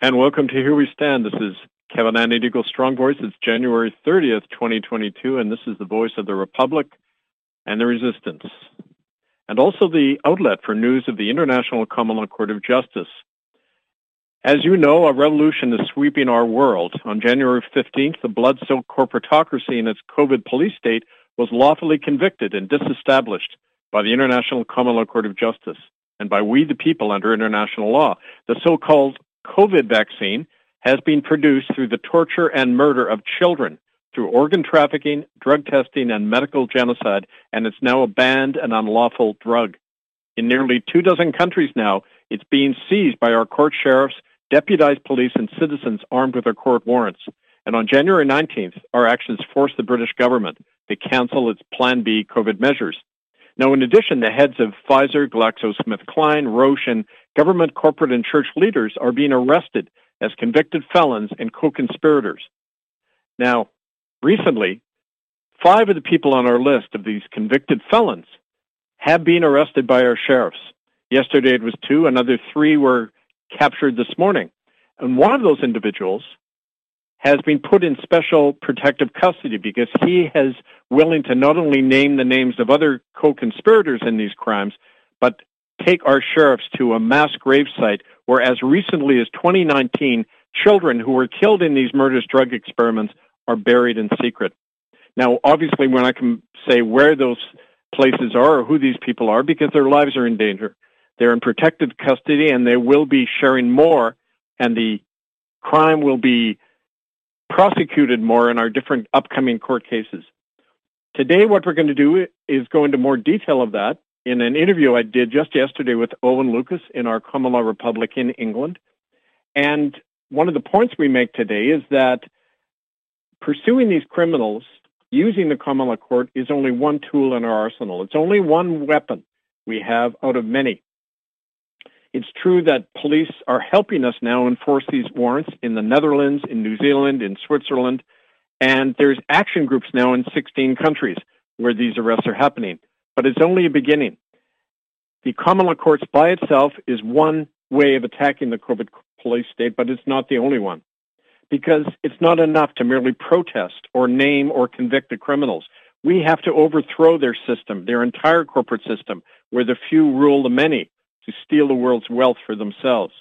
and welcome to Here We Stand. This is Kevin Annett Strong Voice. It's January 30th, 2022, and this is the voice of the Republic and the resistance, and also the outlet for news of the International Common Law Court of Justice. As you know, a revolution is sweeping our world. On January 15th, the blood-soaked corporatocracy in its COVID police state was lawfully convicted and disestablished by the International Common Law Court of Justice and by we the people under international law. The so-called COVID vaccine has been produced through the torture and murder of children through organ trafficking, drug testing, and medical genocide, and it's now a banned and unlawful drug. In nearly two dozen countries now, it's being seized by our court sheriffs, deputized police, and citizens armed with their court warrants. And on January 19th, our actions forced the British government to cancel its Plan B COVID measures. Now, in addition, the heads of Pfizer, GlaxoSmithKline, Roche, and government, corporate, and church leaders are being arrested as convicted felons and co-conspirators. Now, recently, five of the people on our list of these convicted felons have been arrested by our sheriffs. Yesterday it was two, another three were captured this morning. And one of those individuals has been put in special protective custody because he is willing to not only name the names of other co-conspirators in these crimes, but take our sheriffs to a mass grave site where as recently as 2019, children who were killed in these murderous drug experiments are buried in secret. Now, obviously, not going to say where those places are or who these people are because their lives are in danger. They're in protective custody and they will be sharing more and the crime will be prosecuted more in our different upcoming court cases. Today, what we're going to do is go into more detail of that in an interview I did just yesterday with Owen Lucas in our Common Law Republic in England. And one of the points we make today is that pursuing these criminals using the common law court is only one tool in our arsenal. It's only one weapon we have out of many. It's true that police are helping us now enforce these warrants in the Netherlands, in New Zealand, in Switzerland, and there's action groups now in 16 countries where these arrests are happening. But it's only a beginning. The common law courts by itself is one way of attacking the COVID police state, but it's not the only one. Because it's not enough to merely protest or name or convict the criminals. We have to overthrow their system, their entire corporate system, where the few rule the many to steal the world's wealth for themselves.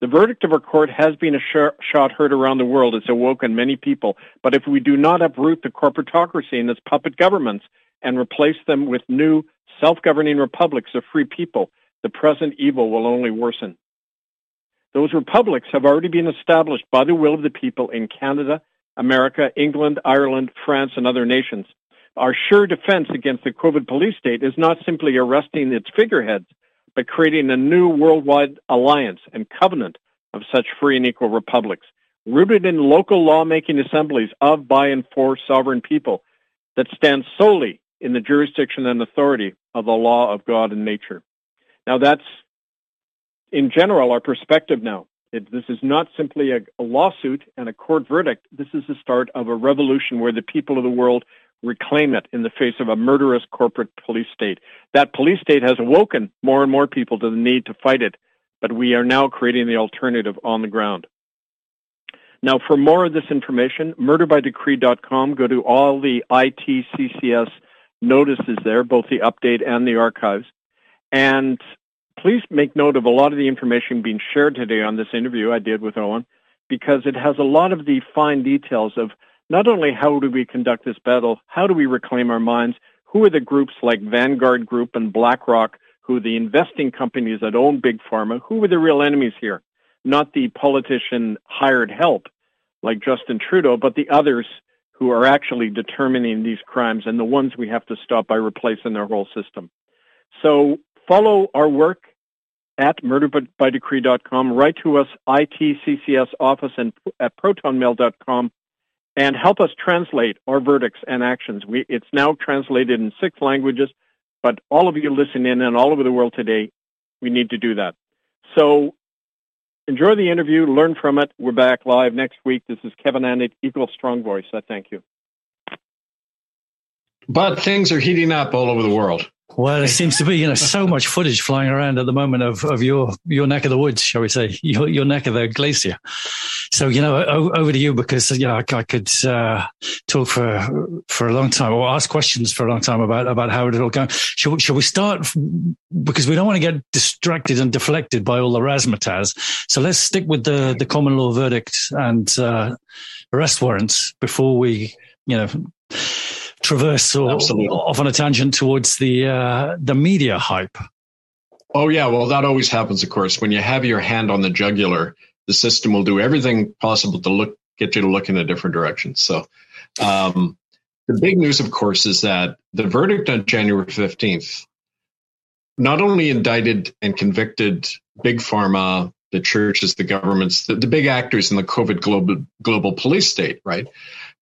The verdict of our court has been a sh- shot heard around the world. It's awoken many people. But if we do not uproot the corporatocracy and its puppet governments and replace them with new self-governing republics of free people, the present evil will only worsen. Those republics have already been established by the will of the people in Canada, America, England, Ireland, France, and other nations. Our sure defense against the COVID police state is not simply arresting its figureheads, but creating a new worldwide alliance and covenant of such free and equal republics, rooted in local lawmaking assemblies of, by, and for sovereign people that stand solely in the jurisdiction and authority of the law of God and nature. Now that's, in general, our perspective now. It, this is not simply a, a lawsuit and a court verdict. This is the start of a revolution where the people of the world reclaim it in the face of a murderous corporate police state. That police state has awoken more and more people to the need to fight it, but we are now creating the alternative on the ground. Now, for more of this information, murderbydecree.com, go to all the ITCCS notices there, both the update and the archives. And please make note of a lot of the information being shared today on this interview I did with Owen, because it has a lot of the fine details of not only how do we conduct this battle, how do we reclaim our minds, who are the groups like Vanguard Group and BlackRock, who are the investing companies that own Big Pharma, who are the real enemies here? Not the politician hired help like Justin Trudeau, but the others who are actually determining these crimes and the ones we have to stop by replacing their whole system. So follow our work at murderbydecree.com. Write to us, ITCCS office and at protonmail.com and help us translate our verdicts and actions. We, it's now translated in six languages, but all of you listening in and all over the world today, we need to do that. So enjoy the interview, learn from it. We're back live next week. This is Kevin Annett, Eagle Strong Voice. I thank you. But things are heating up all over the world. Well, there seems to be, you know, so much footage flying around at the moment of, of your, your neck of the woods, shall we say, your, your neck of the glacier. So, you know, over to you because, you know, I, I could, uh, talk for, for a long time or ask questions for a long time about, about how it all going. Shall, shall we start? Because we don't want to get distracted and deflected by all the razzmatazz. So let's stick with the, the common law verdict and, uh, arrest warrants before we, you know, traverse or, off on a tangent towards the uh, the media hype. Oh yeah, well that always happens, of course. When you have your hand on the jugular, the system will do everything possible to look get you to look in a different direction. So, um, the big news, of course, is that the verdict on January fifteenth not only indicted and convicted big pharma, the churches, the governments, the, the big actors in the COVID global global police state, right?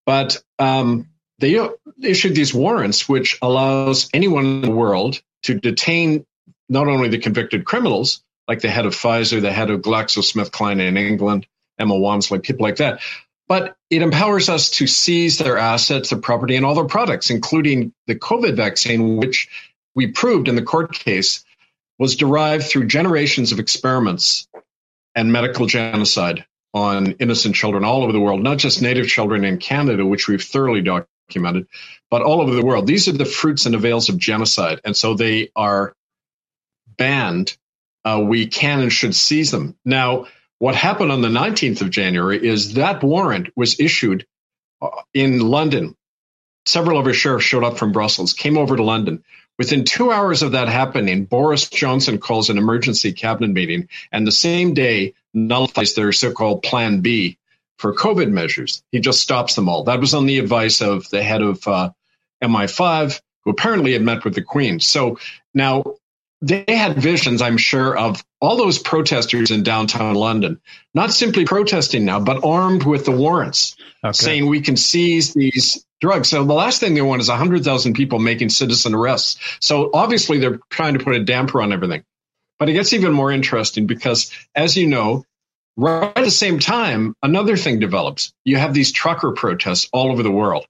But um, they issued these warrants, which allows anyone in the world to detain not only the convicted criminals, like the head of Pfizer, the head of GlaxoSmithKline in England, Emma Walmsley, people like that, but it empowers us to seize their assets, their property, and all their products, including the COVID vaccine, which we proved in the court case was derived through generations of experiments and medical genocide on innocent children all over the world, not just native children in Canada, which we've thoroughly documented documented, but all over the world. These are the fruits and avails of genocide. And so they are banned. Uh, we can and should seize them. Now, what happened on the 19th of January is that warrant was issued uh, in London. Several of our sheriffs showed up from Brussels, came over to London. Within two hours of that happening, Boris Johnson calls an emergency cabinet meeting, and the same day nullifies their so called Plan B, for COVID measures. He just stops them all. That was on the advice of the head of uh, MI5, who apparently had met with the Queen. So now they had visions, I'm sure, of all those protesters in downtown London, not simply protesting now, but armed with the warrants, okay. saying we can seize these drugs. So the last thing they want is 100,000 people making citizen arrests. So obviously they're trying to put a damper on everything. But it gets even more interesting because, as you know, Right at the same time, another thing develops. You have these trucker protests all over the world.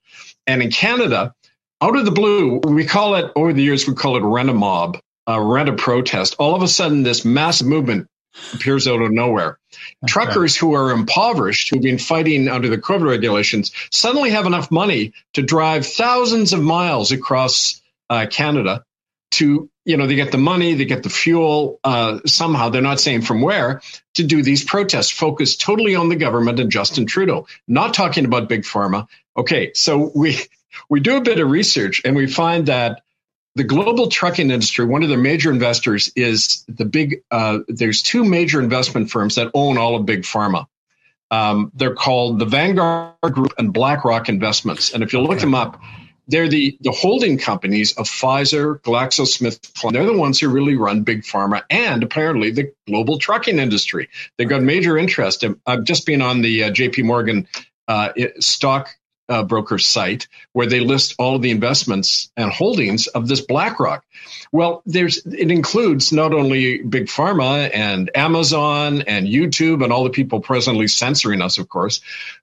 And in Canada, out of the blue, we call it, over the years, we call it rent a mob, uh, rent a protest. All of a sudden, this massive movement appears out of nowhere. Okay. Truckers who are impoverished, who've been fighting under the COVID regulations, suddenly have enough money to drive thousands of miles across uh, Canada to you know they get the money they get the fuel uh, somehow. They're not saying from where to do these protests focused totally on the government and justin trudeau. Not talking about big pharma. Okay so we we do a bit of research and we find that the global trucking industry one of the major investors is the big uh, there's two major investment firms that own all of big pharma. Um, they're called the vanguard group and blackrock investments. And if you look them up they're the, the holding companies of Pfizer, GlaxoSmithKline. They're the ones who really run big pharma and apparently the global trucking industry. They've got major interest. I've just been on the uh, JP Morgan uh, stock uh, broker site where they list all of the investments and holdings of this BlackRock. Well, there's it includes not only big pharma and Amazon and YouTube and all the people presently censoring us, of course,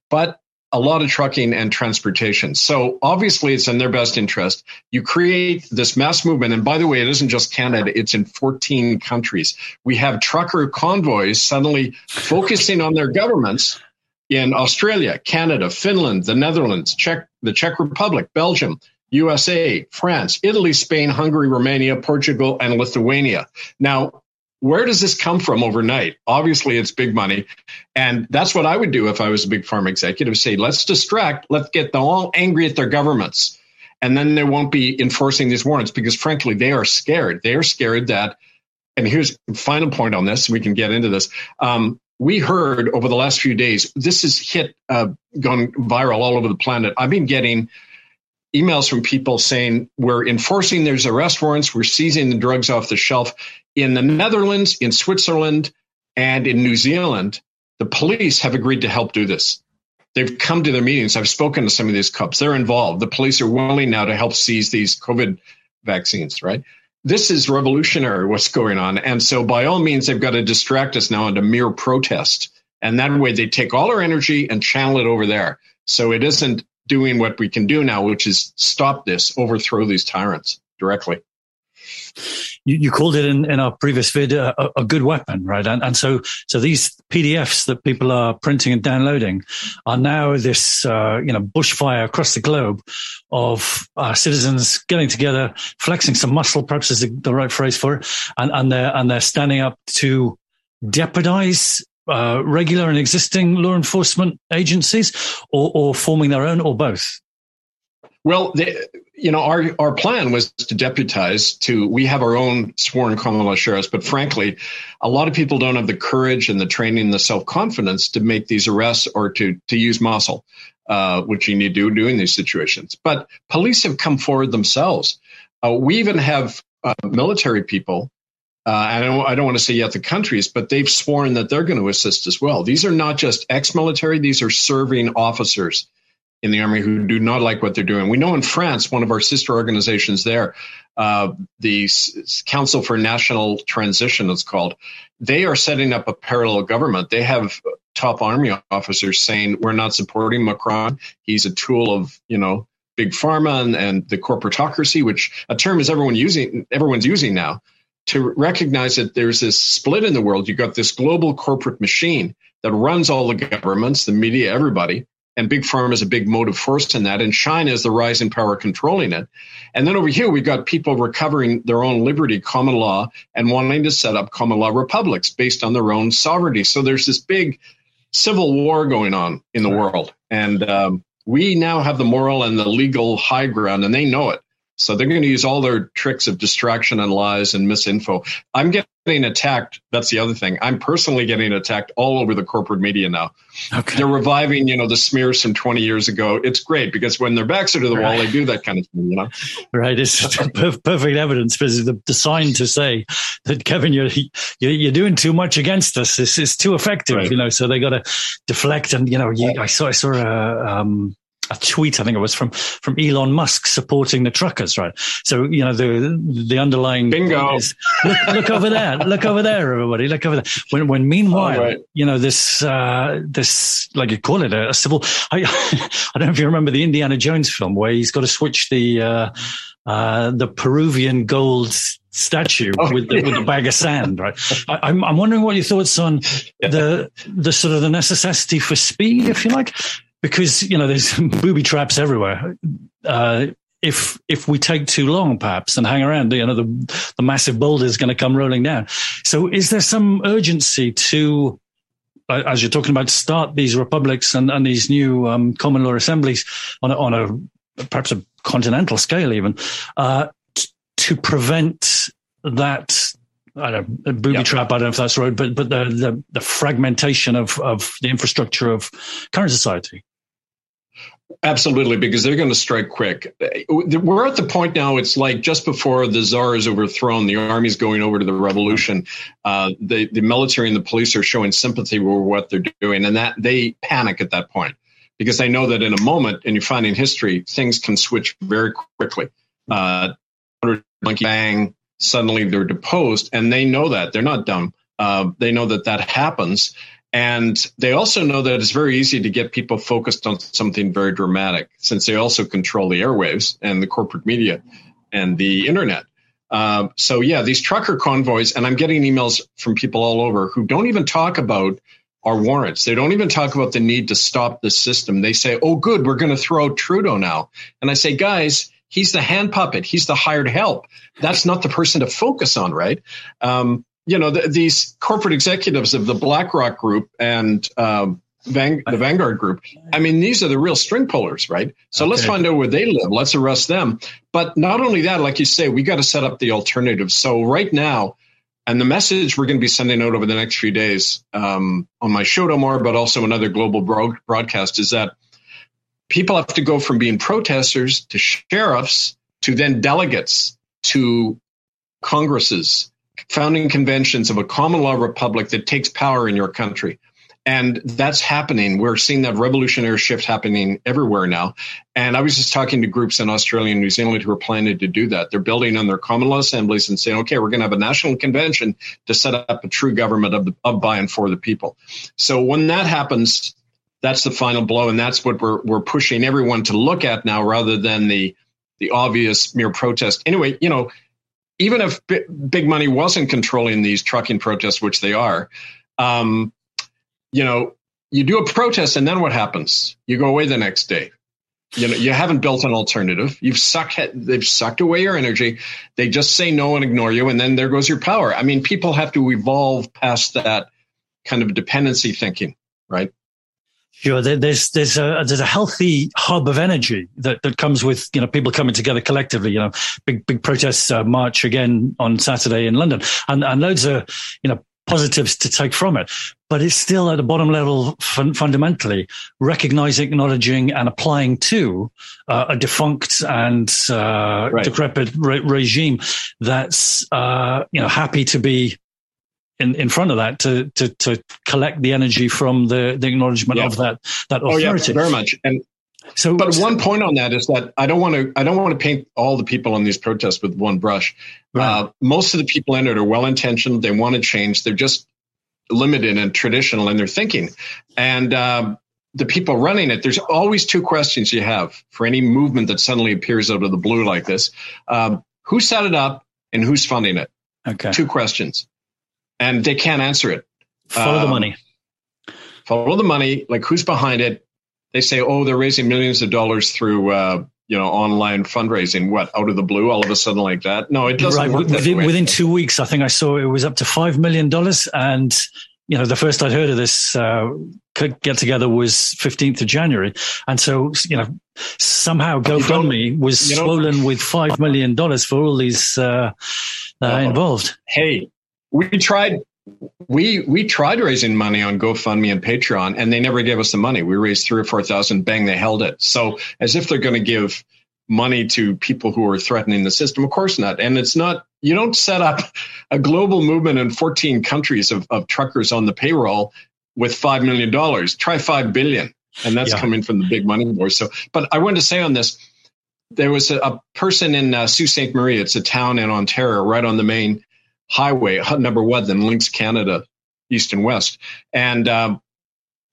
but a lot of trucking and transportation. So obviously it's in their best interest. You create this mass movement. And by the way, it isn't just Canada, it's in 14 countries. We have trucker convoys suddenly focusing on their governments in Australia, Canada, Finland, the Netherlands, Czech, the Czech Republic, Belgium, USA, France, Italy, Spain, Hungary, Romania, Portugal, and Lithuania. Now, where does this come from overnight? Obviously, it's big money. And that's what I would do if I was a big pharma executive say, let's distract, let's get them all angry at their governments. And then they won't be enforcing these warrants because, frankly, they are scared. They are scared that, and here's the final point on this, we can get into this. Um, we heard over the last few days, this has hit, uh, gone viral all over the planet. I've been getting emails from people saying we're enforcing these arrest warrants, we're seizing the drugs off the shelf. In the Netherlands, in Switzerland, and in New Zealand, the police have agreed to help do this. They've come to their meetings. I've spoken to some of these cops. They're involved. The police are willing now to help seize these COVID vaccines, right? This is revolutionary what's going on. And so, by all means, they've got to distract us now into mere protest. And that way, they take all our energy and channel it over there. So it isn't doing what we can do now, which is stop this, overthrow these tyrants directly you, you called it in, in our previous vid a, a good weapon, right? And, and so, so these PDFs that people are printing and downloading are now this, uh, you know, bushfire across the globe of uh, citizens getting together, flexing some muscle, perhaps is the, the right phrase for it, and, and they're and they're standing up to jeopardize uh, regular and existing law enforcement agencies, or, or forming their own, or both. Well, you know, our our plan was to deputize to. We have our own sworn common law sheriffs, but frankly, a lot of people don't have the courage and the training, the self confidence to make these arrests or to to use muscle, uh, which you need to do during these situations. But police have come forward themselves. Uh, we even have uh, military people. Uh, I don't, I don't want to say yet the countries, but they've sworn that they're going to assist as well. These are not just ex-military; these are serving officers in the army who do not like what they're doing. We know in France, one of our sister organizations there, uh, the Council for National Transition, it's called, they are setting up a parallel government. They have top army officers saying, we're not supporting Macron. He's a tool of, you know, big pharma and, and the corporatocracy, which a term is everyone using, everyone's using now to recognize that there's this split in the world. You've got this global corporate machine that runs all the governments, the media, everybody and big pharma is a big motive force in that, and China is the rising power controlling it. And then over here, we've got people recovering their own liberty, common law, and wanting to set up common law republics based on their own sovereignty. So there's this big civil war going on in the world, and um, we now have the moral and the legal high ground, and they know it. So they're going to use all their tricks of distraction and lies and misinfo. I'm getting attacked. That's the other thing. I'm personally getting attacked all over the corporate media now. Okay. They're reviving, you know, the smears from 20 years ago. It's great because when their backs are to the right. wall, they do that kind of thing, you know? Right. It's perfect evidence because the, the sign to say that, Kevin, you're, you're doing too much against us. This is too effective, right. you know, so they got to deflect. And, you know, you, I saw, I saw a, um, a tweet, I think it was from from Elon Musk supporting the truckers, right? So you know the the underlying bingo. Is, look, look over there, look over there, everybody, look over there. When when meanwhile, right. you know this uh, this like you call it a, a civil. I I don't know if you remember the Indiana Jones film where he's got to switch the uh, uh, the Peruvian gold statue oh, with, the, with the bag of sand, right? I, am I'm, I'm wondering what your thoughts on yeah. the the sort of the necessity for speed, if you like, because you know there's booby traps everywhere. Uh, if if we take too long, perhaps, and hang around, you know, the the massive boulder is going to come rolling down. So, is there some urgency to, as you're talking about, start these republics and, and these new um, common law assemblies on a, on a perhaps a continental scale, even uh, t- to prevent that I don't know, booby yep. trap. I don't know if that's the road, but but the, the, the fragmentation of of the infrastructure of current society. Absolutely, because they're going to strike quick. We're at the point now. It's like just before the czar is overthrown, the army's going over to the revolution. Uh, the the military and the police are showing sympathy with what they're doing, and that they panic at that point because they know that in a moment, and you find in history, things can switch very quickly. Uh, bang, suddenly they're deposed, and they know that they're not dumb. Uh, they know that that happens, and they also know that it's very easy to get people focused on something very dramatic, since they also control the airwaves and the corporate media and the internet. Uh, so yeah, these trucker convoys, and I'm getting emails from people all over who don't even talk about our warrants. They don't even talk about the need to stop the system. They say, "Oh, good, we're going to throw Trudeau now," and I say, "Guys." He's the hand puppet. He's the hired help. That's not the person to focus on, right? Um, you know, the, these corporate executives of the BlackRock Group and um, Van, the Vanguard Group. I mean, these are the real string pullers, right? So okay. let's find out where they live. Let's arrest them. But not only that, like you say, we got to set up the alternative. So right now, and the message we're going to be sending out over the next few days um, on my show tomorrow, but also another global broadcast, is that people have to go from being protesters to sheriffs to then delegates to congresses founding conventions of a common law republic that takes power in your country. And that's happening. We're seeing that revolutionary shift happening everywhere now. And I was just talking to groups in Australia and New Zealand who are planning to do that. They're building on their common law assemblies and saying, okay, we're going to have a national convention to set up a true government of, the, of by and for the people. So when that happens, that's the final blow, and that's what we're we're pushing everyone to look at now, rather than the the obvious mere protest. Anyway, you know, even if b- big money wasn't controlling these trucking protests, which they are, um, you know, you do a protest, and then what happens? You go away the next day. You know, you haven't built an alternative. You've sucked. They've sucked away your energy. They just say no and ignore you, and then there goes your power. I mean, people have to evolve past that kind of dependency thinking, right? Sure. There's there's a there's a healthy hub of energy that, that comes with you know people coming together collectively. You know, big big protests uh, march again on Saturday in London, and and loads of you know positives to take from it. But it's still at the bottom level, fun- fundamentally recognizing, acknowledging, and applying to uh, a defunct and uh, right. decrepit re- regime that's uh, you know happy to be in, in front of that to, to, to collect the energy from the, the acknowledgement yeah. of that, that authority. Oh, yeah, very much. And so, but so, one point on that is that I don't want to, I don't want to paint all the people on these protests with one brush. Right. Uh, most of the people in it are well intentioned. They want to change. They're just limited and traditional in their thinking. And, uh, the people running it, there's always two questions you have for any movement that suddenly appears out of the blue like this. Um, who set it up and who's funding it? Okay. Two questions and they can't answer it. Follow um, the money. Follow the money. Like who's behind it? They say, oh, they're raising millions of dollars through, uh, you know, online fundraising. What out of the blue, all of a sudden like that? No, it doesn't. Right. Work within, within two weeks, I think I saw it was up to five million dollars, and you know, the first I'd heard of this uh, get together was 15th of January. And so, you know, somehow GoFundMe was swollen with $5 million for all these uh, uh, involved. Hey, we tried we we tried raising money on GoFundMe and Patreon, and they never gave us the money. We raised three or four thousand. Bang, they held it. So as if they're going to give money to people who are threatening the system. Of course not. And it's not. You don't set up a global movement in 14 countries of, of truckers on the payroll with five million dollars. Try five billion, and that's yeah. coming from the big money boys. So, but I wanted to say on this. There was a, a person in uh, Sault Ste. Marie. It's a town in Ontario, right on the main highway, number one, then links Canada east and west. And um,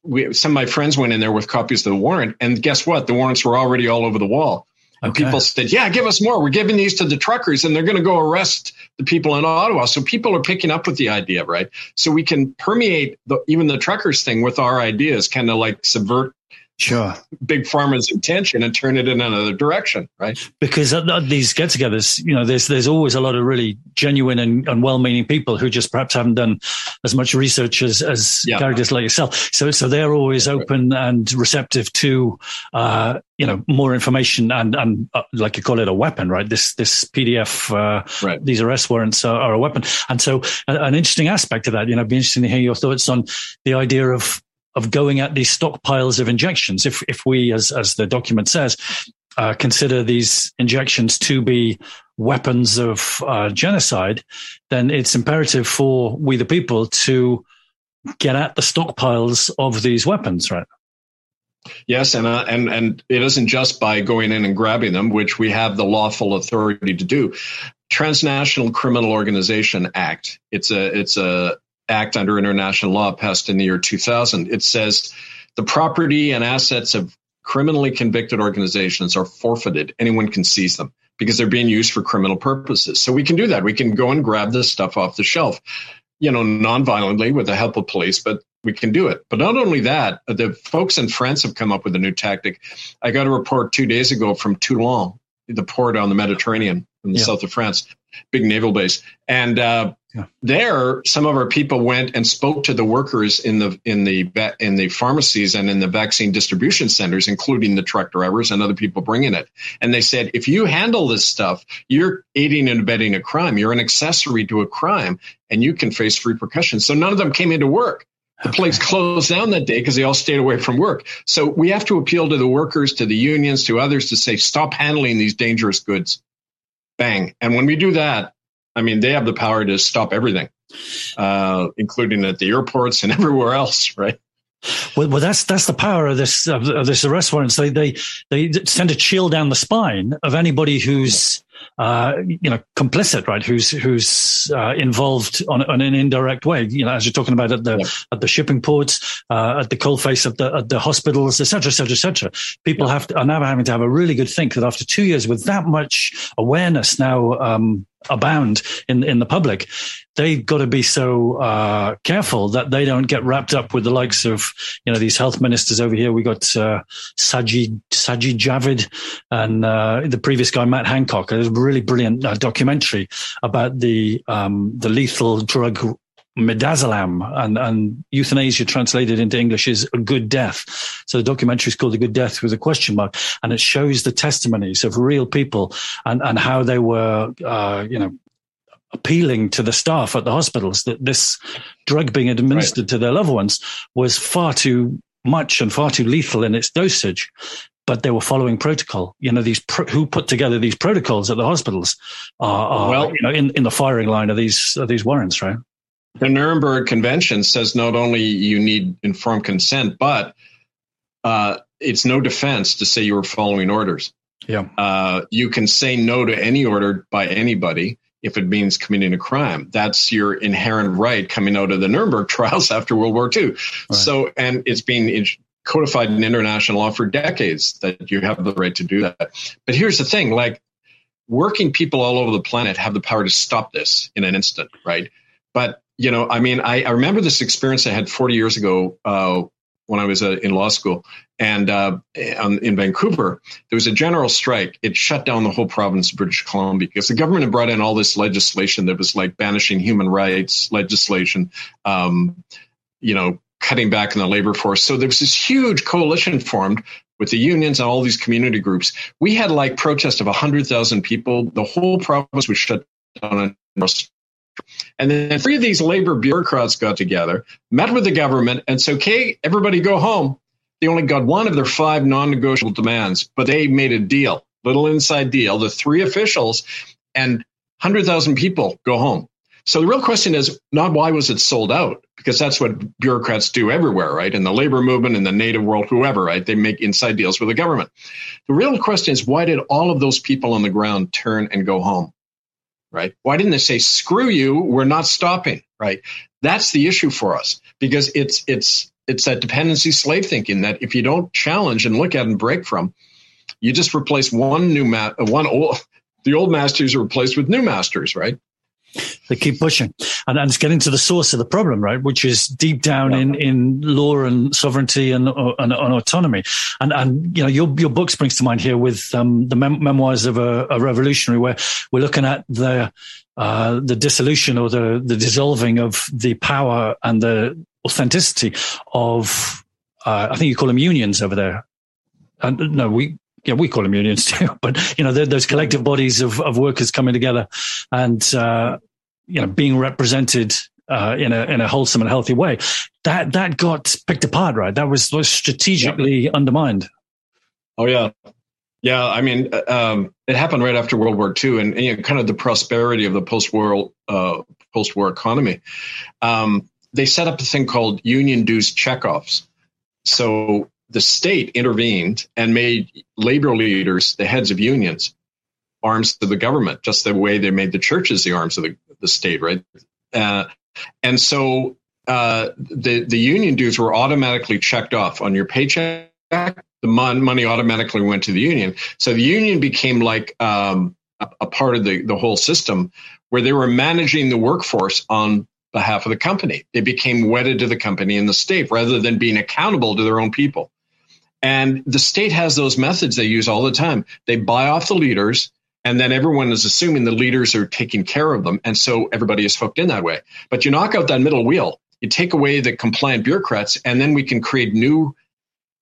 we, some of my friends went in there with copies of the warrant, and guess what? The warrants were already all over the wall. And okay. people said, "Yeah, give us more. We're giving these to the truckers, and they're going to go arrest the people in Ottawa." So people are picking up with the idea, right? So we can permeate the, even the truckers thing with our ideas, kind of like subvert sure. Big pharma's intention and turn it in another direction right? Because at, at these get-togethers you know there's there's always a lot of really genuine and, and well-meaning people who just perhaps haven't done as much research as as yeah. characters like yourself. So so they're always open and receptive to uh, you know more information and and uh, like you call it a weapon right? This this pdf uh, right. these arrest warrants are, are, a weapon. And so an interesting aspect of that you know be interesting to hear your thoughts on the idea of of going at these stockpiles of injections. If if we, as as the document says, uh, consider these injections to be weapons of uh, genocide, then it's imperative for we the people to get at the stockpiles of these weapons, right? Yes, and uh, and and it isn't just by going in and grabbing them, which we have the lawful authority to do. Transnational Criminal Organization Act. It's a it's a Act under international law passed in the year 2000. It says the property and assets of criminally convicted organizations are forfeited. Anyone can seize them because they're being used for criminal purposes. So we can do that. We can go and grab this stuff off the shelf, you know, non-violently with the help of police, but we can do it. But not only that, the folks in France have come up with a new tactic. I got a report two days ago from Toulon, the port on the Mediterranean in the yeah. south of France, big naval base. And uh, yeah. There, some of our people went and spoke to the workers in the in the in the pharmacies and in the vaccine distribution centers, including the truck drivers and other people bringing it. And they said, if you handle this stuff, you're aiding and abetting a crime. You're an accessory to a crime, and you can face repercussions. So none of them came into work. The okay. place closed down that day because they all stayed away from work. So we have to appeal to the workers, to the unions, to others to say, stop handling these dangerous goods. Bang. And when we do that, I mean, they have the power to stop everything, uh, including at the airports and everywhere else, right? Well, well, that's that's the power of this of, this arrest warrants. They they they tend to chill down the spine of anybody who's uh, you know, complicit, right? Who's who's uh, involved on, on, an indirect way? You know, as you're talking about at the at the shipping ports, uh, at the coalface of the at the hospitals, etc., etc., etc. People have to, are now having to have a really good think that after two years with that much awareness now um, abound in in the public, they've got to be so uh, careful that they don't get wrapped up with the likes of you know these health ministers over here. We got uh, Sajid Sajid Javid and uh, the previous guy Matt Hancock. There's a really brilliant uh, documentary about the um, the lethal drug midazolam and, and euthanasia translated into English is a good death. So the documentary is called A Good Death with a question mark and it shows the testimonies of real people and, and how they were, uh, you know, appealing to the staff at the hospitals that this drug being administered right. to their loved ones was far too much and far too lethal in its dosage. But they were following protocol. You know, these pro- who put together these protocols at the hospitals are, are well, you know, in, in the firing line of these of these warrants, right? The Nuremberg Convention says not only you need informed consent, but uh, it's no defense to say you were following orders. Yeah. Uh, you can say no to any order by anybody if it means committing a crime. That's your inherent right coming out of the Nuremberg trials after World War II. Right. So, and it's been codified in international law for decades that you have the right to do that. But here's the thing like, working people all over the planet have the power to stop this in an instant, right? But, you know, I mean, I, I remember this experience I had 40 years ago uh, when I was uh, in law school. And uh, in Vancouver, there was a general strike. It shut down the whole province of British Columbia because the government had brought in all this legislation that was like banishing human rights legislation, um, you know, cutting back on the labor force. So there was this huge coalition formed with the unions and all these community groups. We had like protests of 100,000 people. The whole province was shut down. And then three of these labor bureaucrats got together, met with the government, and said, okay, everybody go home. They only got one of their five non negotiable demands, but they made a deal, little inside deal. The three officials and 100,000 people go home. So the real question is not why was it sold out? Because that's what bureaucrats do everywhere, right? In the labor movement, in the native world, whoever, right? They make inside deals with the government. The real question is why did all of those people on the ground turn and go home? Right? Why didn't they say, screw you, we're not stopping, right? That's the issue for us because it's, it's, it's that dependency slave thinking that if you don't challenge and look at and break from, you just replace one new ma- uh, one old the old masters are replaced with new masters, right? They keep pushing, and, and it's getting to the source of the problem, right? Which is deep down yeah. in, in law and sovereignty and, and, and, autonomy. And and you know your your book springs to mind here with um, the mem- memoirs of a, a, revolutionary, where we're looking at the uh, the dissolution or the the dissolving of the power and the authenticity of, uh, I think you call them unions over there. And no, we, yeah, we call them unions too, but you know, those collective bodies of, of workers coming together and, uh, you know, being represented, uh, in a, in a wholesome and healthy way. That, that got picked apart, right? That was, was strategically yep. undermined. Oh yeah. Yeah, I mean, uh, um, it happened right after World War II, and, and you know, kind of the prosperity of the post-war uh, post-war economy. Um, they set up a thing called union dues checkoffs. So the state intervened and made labor leaders the heads of unions, arms of the government, just the way they made the churches the arms of the, the state, right? Uh, and so uh, the the union dues were automatically checked off on your paycheck. The mon- money automatically went to the union. So the union became like um, a, a part of the, the whole system where they were managing the workforce on behalf of the company. They became wedded to the company and the state rather than being accountable to their own people. And the state has those methods they use all the time. They buy off the leaders, and then everyone is assuming the leaders are taking care of them. And so everybody is hooked in that way. But you knock out that middle wheel, you take away the compliant bureaucrats, and then we can create new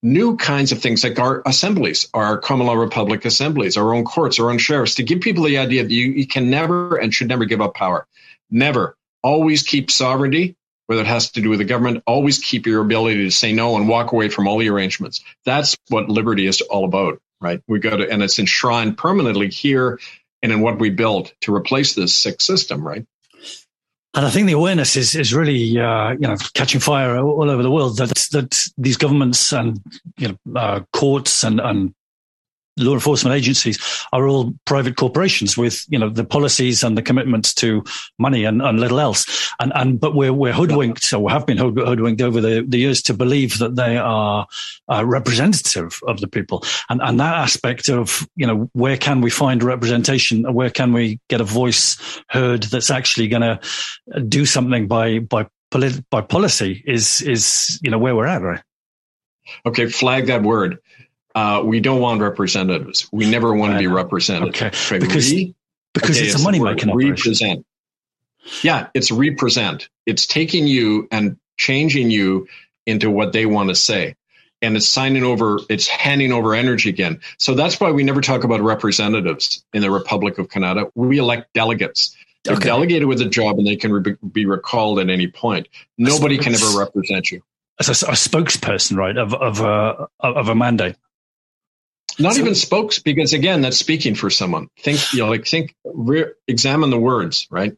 new kinds of things like our assemblies, our common law republic assemblies, our own courts, our own sheriffs, to give people the idea that you, you can never and should never give up power. Never always keep sovereignty, whether it has to do with the government, always keep your ability to say no and walk away from all the arrangements. That's what liberty is all about, right? We got to, and it's enshrined permanently here and in what we built to replace this sick system, right? And I think the awareness is is really uh, you know catching fire all over the world that that these governments and you know uh, courts and and law enforcement agencies are all private corporations with you know the policies and the commitments to money and, and little else. And and but we're we're hoodwinked or have been hoodwinked over the, the years to believe that they are uh, representative of the people. And and that aspect of you know where can we find representation? Where can we get a voice heard that's actually going to do something by by by policy is is you know where we're at right? Okay flag that word uh, we don't want representatives. We never want to be represented. Okay, okay. because, because okay, it's a money making. Represent. Yeah, it's represent. It's taking you and changing you into what they want to say. And it's signing over, it's handing over energy again. So that's why we never talk about representatives in the Republic of Canada. We elect delegates. They're okay. delegated with a job and they can re- be recalled at any point. Nobody can ever represent you. As a, a spokesperson, right, of, of, a, of a mandate. Not so, even spokes, because again, that's speaking for someone. Think, you know, like think, re- examine the words, right?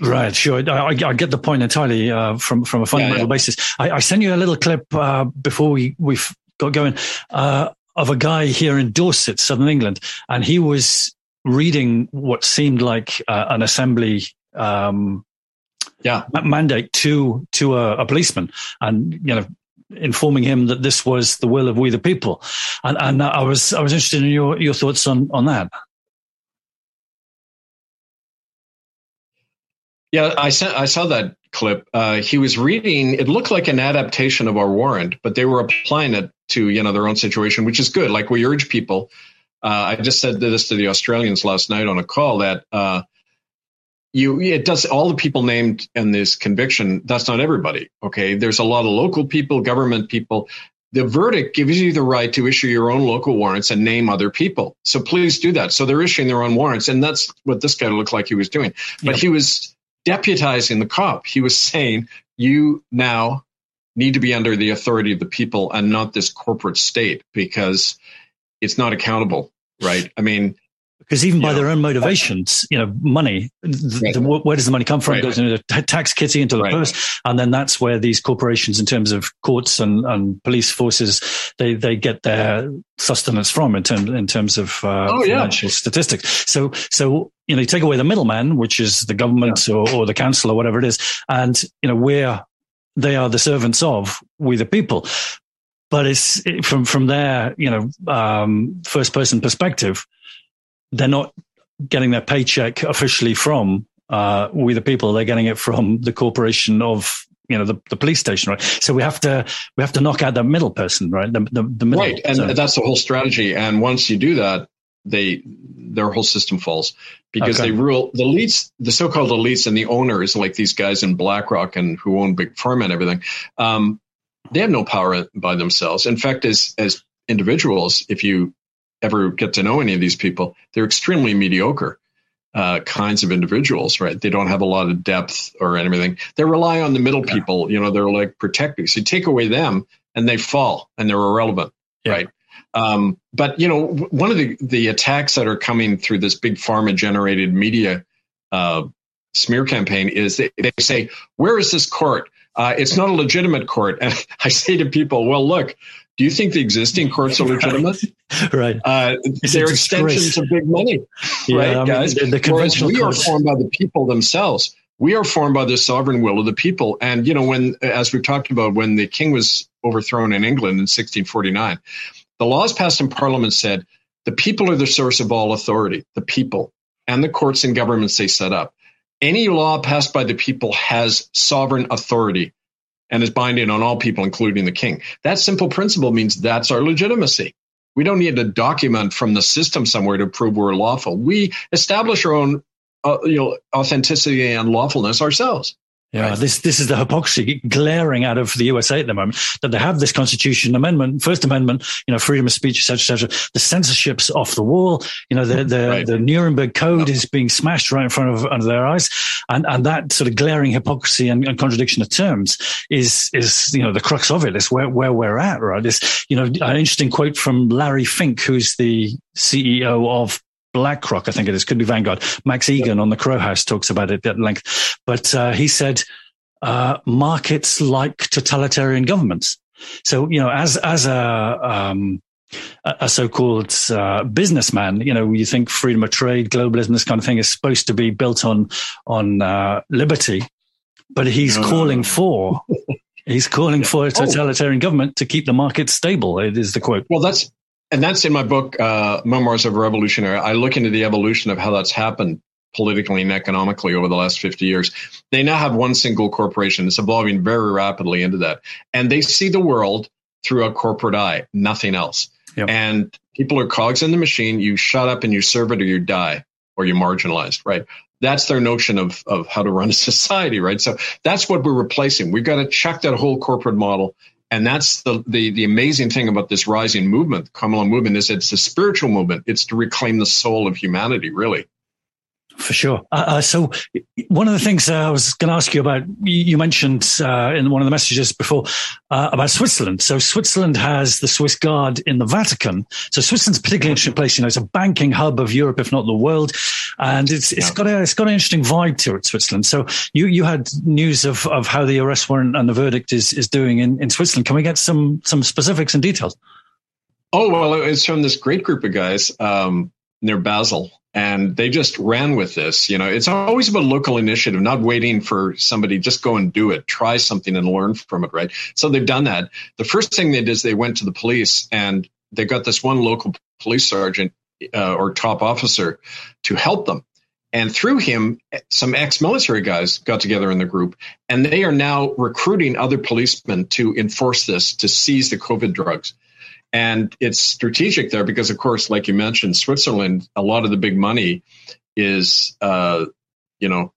Right, sure. I, I get the point entirely uh, from from a fundamental yeah, yeah. basis. I, I sent you a little clip uh, before we we got going uh, of a guy here in Dorset, Southern England, and he was reading what seemed like uh, an assembly um, yeah. mandate to to a, a, policeman, and you know informing him that this was the will of we the people. And, and I was I was interested in your, your thoughts on, on that. Yeah, I saw, I saw that clip. Uh, he was reading. It looked like an adaptation of our warrant, but they were applying it to you know their own situation, which is good. Like we urge people. Uh, I just said this to the Australians last night on a call that uh, you it does all the people named in this conviction that's not everybody okay? There's a lot of local people government people. The verdict gives you the right to issue your own local warrants and name other people. So please do that. So they're issuing their own warrants and that's what this guy looked like he was doing. But yep. he was deputizing the cop. He was saying you now need to be under the authority of the people and not this corporate state because it's not accountable right? I mean because even by their own motivations, you know, money, right. the, where does the money come from? Right. It goes into the tax kitty, into the right. purse. And then that's where these corporations, in terms of courts and, and police forces, they, they get their sustenance from in, term, in terms of uh, oh, financial yeah. statistics. So, so, you know, you take away the middleman, which is the government yeah. or, or the council or whatever it is. And, you know, where they are the servants of we the people but it's from from their you know um, first person perspective they're not getting their paycheck officially from uh, we the people. They're getting it from the corporation of you know the, the police station, right? So we have to we have to knock out the middle person, right? The the, the middle, right, and so. that's the whole strategy. And once you do that, they their whole system falls because okay. they rule the elites, the so-called elites, and the owners, like these guys in BlackRock and who own big pharma and everything. Um, they have no power by themselves. In fact, as as individuals, if you ever get to know any of these people, they're extremely mediocre uh, kinds of individuals, right? They don't have a lot of depth or anything. They rely on the middle yeah. people. You know, they're like protecting. So you take away them, and they fall, and they're irrelevant, yeah. right? Um, but you know, one of the the attacks that are coming through this big pharma generated media uh, smear campaign is they, they say, "Where is this court?" Uh, it's not a legitimate court. And I say to people, well, look, do you think the existing courts are legitimate? right. Uh, they're extensions of big money, yeah, right, I mean, guys? The, the conventional we courts. are formed by the people themselves. We are formed by the sovereign will of the people. And, you know, when, as we've talked about, when the king was overthrown in England in 1649, the laws passed in Parliament said the people are the source of all authority, the people, and the courts and governments they set up. Any law passed by the people has sovereign authority and is binding on all people, including the king. That simple principle means that's our legitimacy. We don't need a document from the system somewhere to prove we're lawful. We establish our own, uh, you know, authenticity and lawfulness ourselves. Yeah, right. this this is the hypocrisy glaring out of the USA at the moment that they have this Constitution Amendment, First Amendment, you know, freedom of speech, etc., etc. The censorship's off the wall. You know, the the, right. the Nuremberg Code oh. is being smashed right in front of under their eyes, and and that sort of glaring hypocrisy and, and contradiction of terms is is you know the crux of it. it. Is where where we're at, right? Is you know an interesting quote from Larry Fink, who's the CEO of BlackRock, I think it is, could be Vanguard. Max Igan on the Crow House talks about it at length. But uh, he said, uh, markets like totalitarian governments. So, you know, as, as a, um, a so-called uh, businessman. You know, you think freedom of trade, globalism, this kind of thing is supposed to be built on on uh, liberty, but he's no, calling for he's calling for a totalitarian oh. government to keep the market stable. It is the quote. Well, that's and that's in my book, uh, Memoirs of a Revolutionary. I look into the evolution of how that's happened politically and economically over the last 50 years. They now have one single corporation. It's evolving very rapidly into that. And they see the world through a corporate eye, nothing else. Yep. And people are cogs in the machine. You shut up and you serve it or you die or you're marginalized, right? That's their notion of, of how to run a society, right? So that's what we're replacing. We've got to chuck that whole corporate model. And that's the, the, the amazing thing about this rising movement, the Kanata movement, is it's a spiritual movement. It's to reclaim the soul of humanity, really. For sure. Uh, uh, so, one of the things uh, I was going to ask you about, you mentioned uh, in one of the messages before uh, about Switzerland. So, Switzerland has the Swiss Guard in the Vatican. So, Switzerland's a particularly interesting place. You know, it's a banking hub of Europe, if not the world, and it's it's yeah. got a it's got an interesting vibe to it. Switzerland. So, you you had news of of how the arrest warrant and the verdict is is doing in, in Switzerland. Can we get some some specifics and details? Oh well, it's from this great group of guys um, near Basel and they just ran with this you know. It's always about local initiative not waiting for somebody just go and do it. Try something and learn from it right? So they've done that. The first thing they did is they went to the police and they got this one local police sergeant uh, or top officer to help them. And through him some ex-military guys got together in the group and they are now recruiting other policemen to enforce this to seize the covid drugs and it's strategic there because, of course, like you mentioned, Switzerland, a lot of the big money is, uh, you know,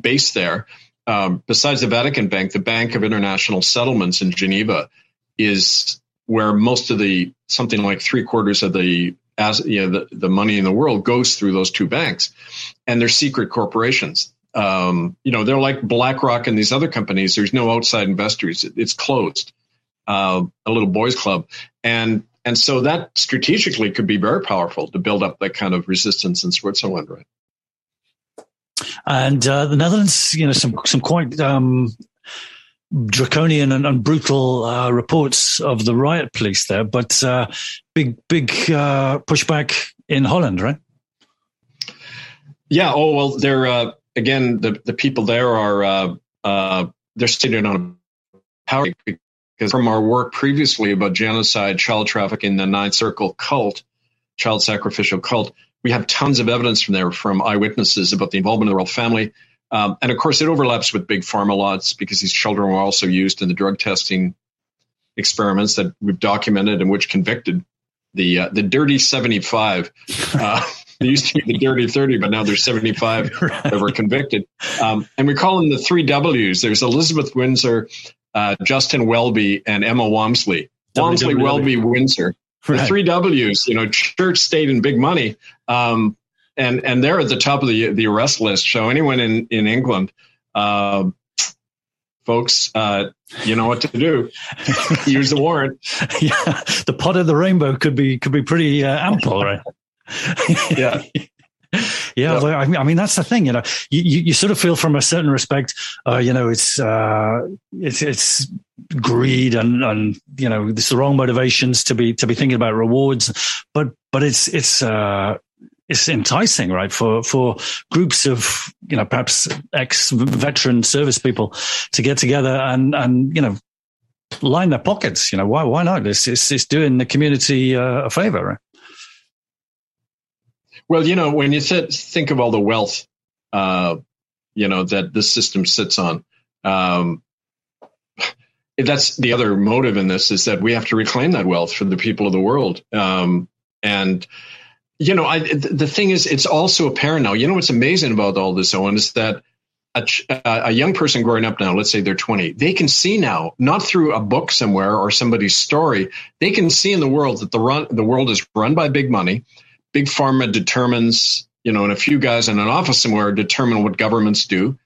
based there. Um, besides the Vatican Bank, the Bank of International Settlements in Geneva is where most of the something like three quarters of the as you know, the, the money in the world goes through those two banks, and they're secret corporations. Um, you know, they're like BlackRock and these other companies. There's no outside investors. It's closed uh, a little boys club, and and so that strategically could be very powerful to build up that kind of resistance in Switzerland, right? And uh, the Netherlands, you know, some some quite um, draconian and, and brutal uh, reports of the riot police there, but uh, big big uh, pushback in Holland, right? Yeah. Oh well, they're uh, again the the people there are uh, they're sitting on a power because from our work previously about genocide, child trafficking, the Ninth Circle cult, child sacrificial cult, we have tons of evidence from there from eyewitnesses about the involvement of the royal family. Um, and of course, it overlaps with big pharma lots because these children were also used in the drug testing experiments that we've documented and which convicted the uh, the dirty 75. Uh, they used to be the dirty 30, but now there's 75 right. that were convicted. Um, and we call them the three W's. There's Elizabeth Windsor, uh, Justin Welby, and Emma Walmsley. Walmsley, Welby, Windsor. Right. The three W's, you know, church, state, and big money. Um, and and they're at the top of the the arrest list. So anyone in in England, uh, folks, uh, you know what to do. Use the warrant. Yeah, the pot of the rainbow could be could be pretty uh, ample, right? yeah. Yeah, yeah. I mean that's the thing, you know. You, you, you sort of feel from a certain respect, uh, you know, it's uh, it's it's greed and and you know it's the wrong motivations to be to be thinking about rewards, but but it's it's uh, it's enticing, right, for for groups of you know perhaps ex veteran service people to get together and and you know line their pockets. You know why why not? It's it's, it's doing the community uh, a favor, right? Well, you know, when you th- think of all the wealth, uh, you know, that this system sits on, um, that's the other motive in this is that we have to reclaim that wealth for the people of the world. Um, and, you know, I, the thing is, it's also apparent now. You know, what's amazing about all this, Owen, is that a, a, young person growing up now, let's say they're 20, they can see now, not through a book somewhere or somebody's story, they can see in the world that the run, the world is run by big money big pharma determines, you know, and a few guys in an office somewhere determine what governments do.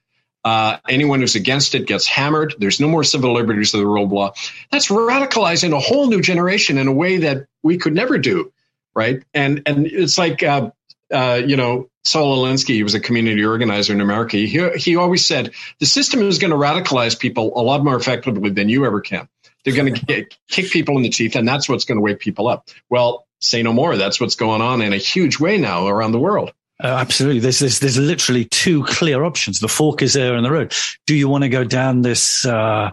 Uh, anyone who's against it gets hammered. There's no more civil liberties of the rule of law. That's radicalizing a whole new generation in a way that we could never do, right? And and it's like, uh, uh, you know, Saul Alinsky, he was a community organizer in America. He he always said the system is going to radicalize people a lot more effectively than you ever can. They're going to kick people in the teeth, and that's what's going to wake people up. Well, say no more. That's what's going on in a huge way now around the world. Uh, absolutely. There's, there's, there's literally two clear options. The fork is there in the road. Do you want to go down this, uh,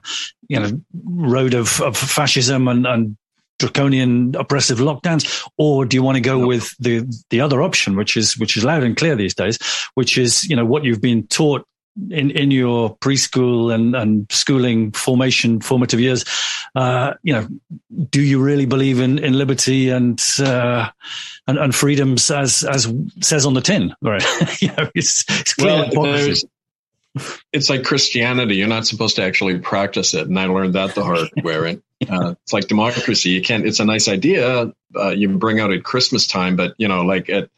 you know, road of, of fascism and, and draconian oppressive lockdowns, or do you want to go with the the other option, which is which is loud and clear these days, which is you know what you've been taught in in your preschool and and schooling formation formative years uh, you know do you really believe in in liberty and uh, and, and freedoms as as says on the tin right you know it's, it's clear well, it's like Christianity. You're not supposed to actually practice it, and I learned that the hard way. Uh, it's like democracy. You can't. It's a nice idea. Uh, you bring out at Christmas time, but you know, like it,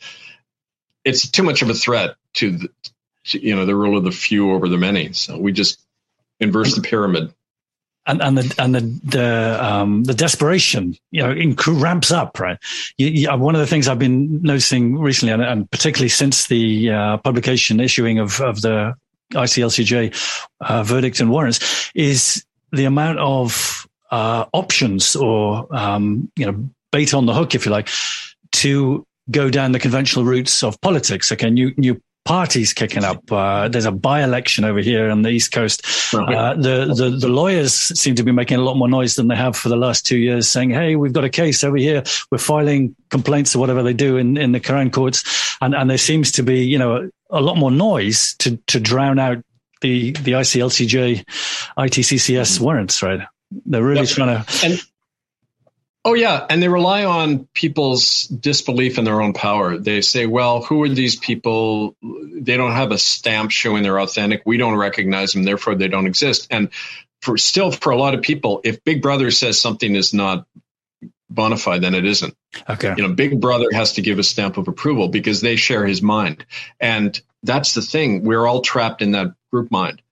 it's too much of a threat to, the, you know the rule of the few over the many. So we just inverse the pyramid. And, and the and the the, um, the desperation, you know, inc- ramps up, right? You, you, one of the things I've been noticing recently, and, and particularly since the uh, publication issuing of of the ICLCJ uh, verdict and warrants is the amount of uh, options or um, you know bait on the hook, if you like, to go down the conventional routes of politics. Okay, new new parties kicking up. Uh, there's a by-election over here on the East Coast. Uh, the, the, the lawyers seem to be making a lot more noise than they have for the last two years, saying, "Hey, we've got a case over here. We're filing complaints or whatever they do in, in the Crown courts." And and there seems to be, you know, a lot more noise to to drown out the the ICLCJ, ITCCS warrants. Right? They're really yep. trying to. And- Oh yeah, and they rely on people's disbelief in their own power. They say, "Well, who are these people? They don't have a stamp showing they're authentic. We don't recognize them, therefore they don't exist." And for still for a lot of people, if Big Brother says something is not bona fide, then it isn't. Okay. You know, Big Brother has to give a stamp of approval because they share his mind, and that's the thing. We're all trapped in that group mind.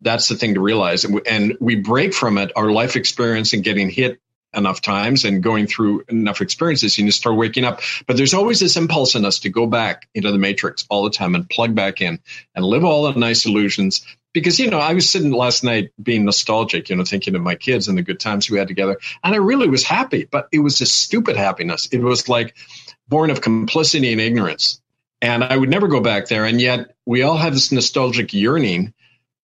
That's the thing to realize, and we break from it. Our life experience and getting hit enough times and going through enough experiences, you start waking up. But there's always this impulse in us to go back into the matrix all the time and plug back in and live all the nice illusions. Because, you know, I was sitting last night being nostalgic, you know, thinking of my kids and the good times we had together. And I really was happy, but it was a stupid happiness. It was like born of complicity and ignorance. And I would never go back there. And yet we all have this nostalgic yearning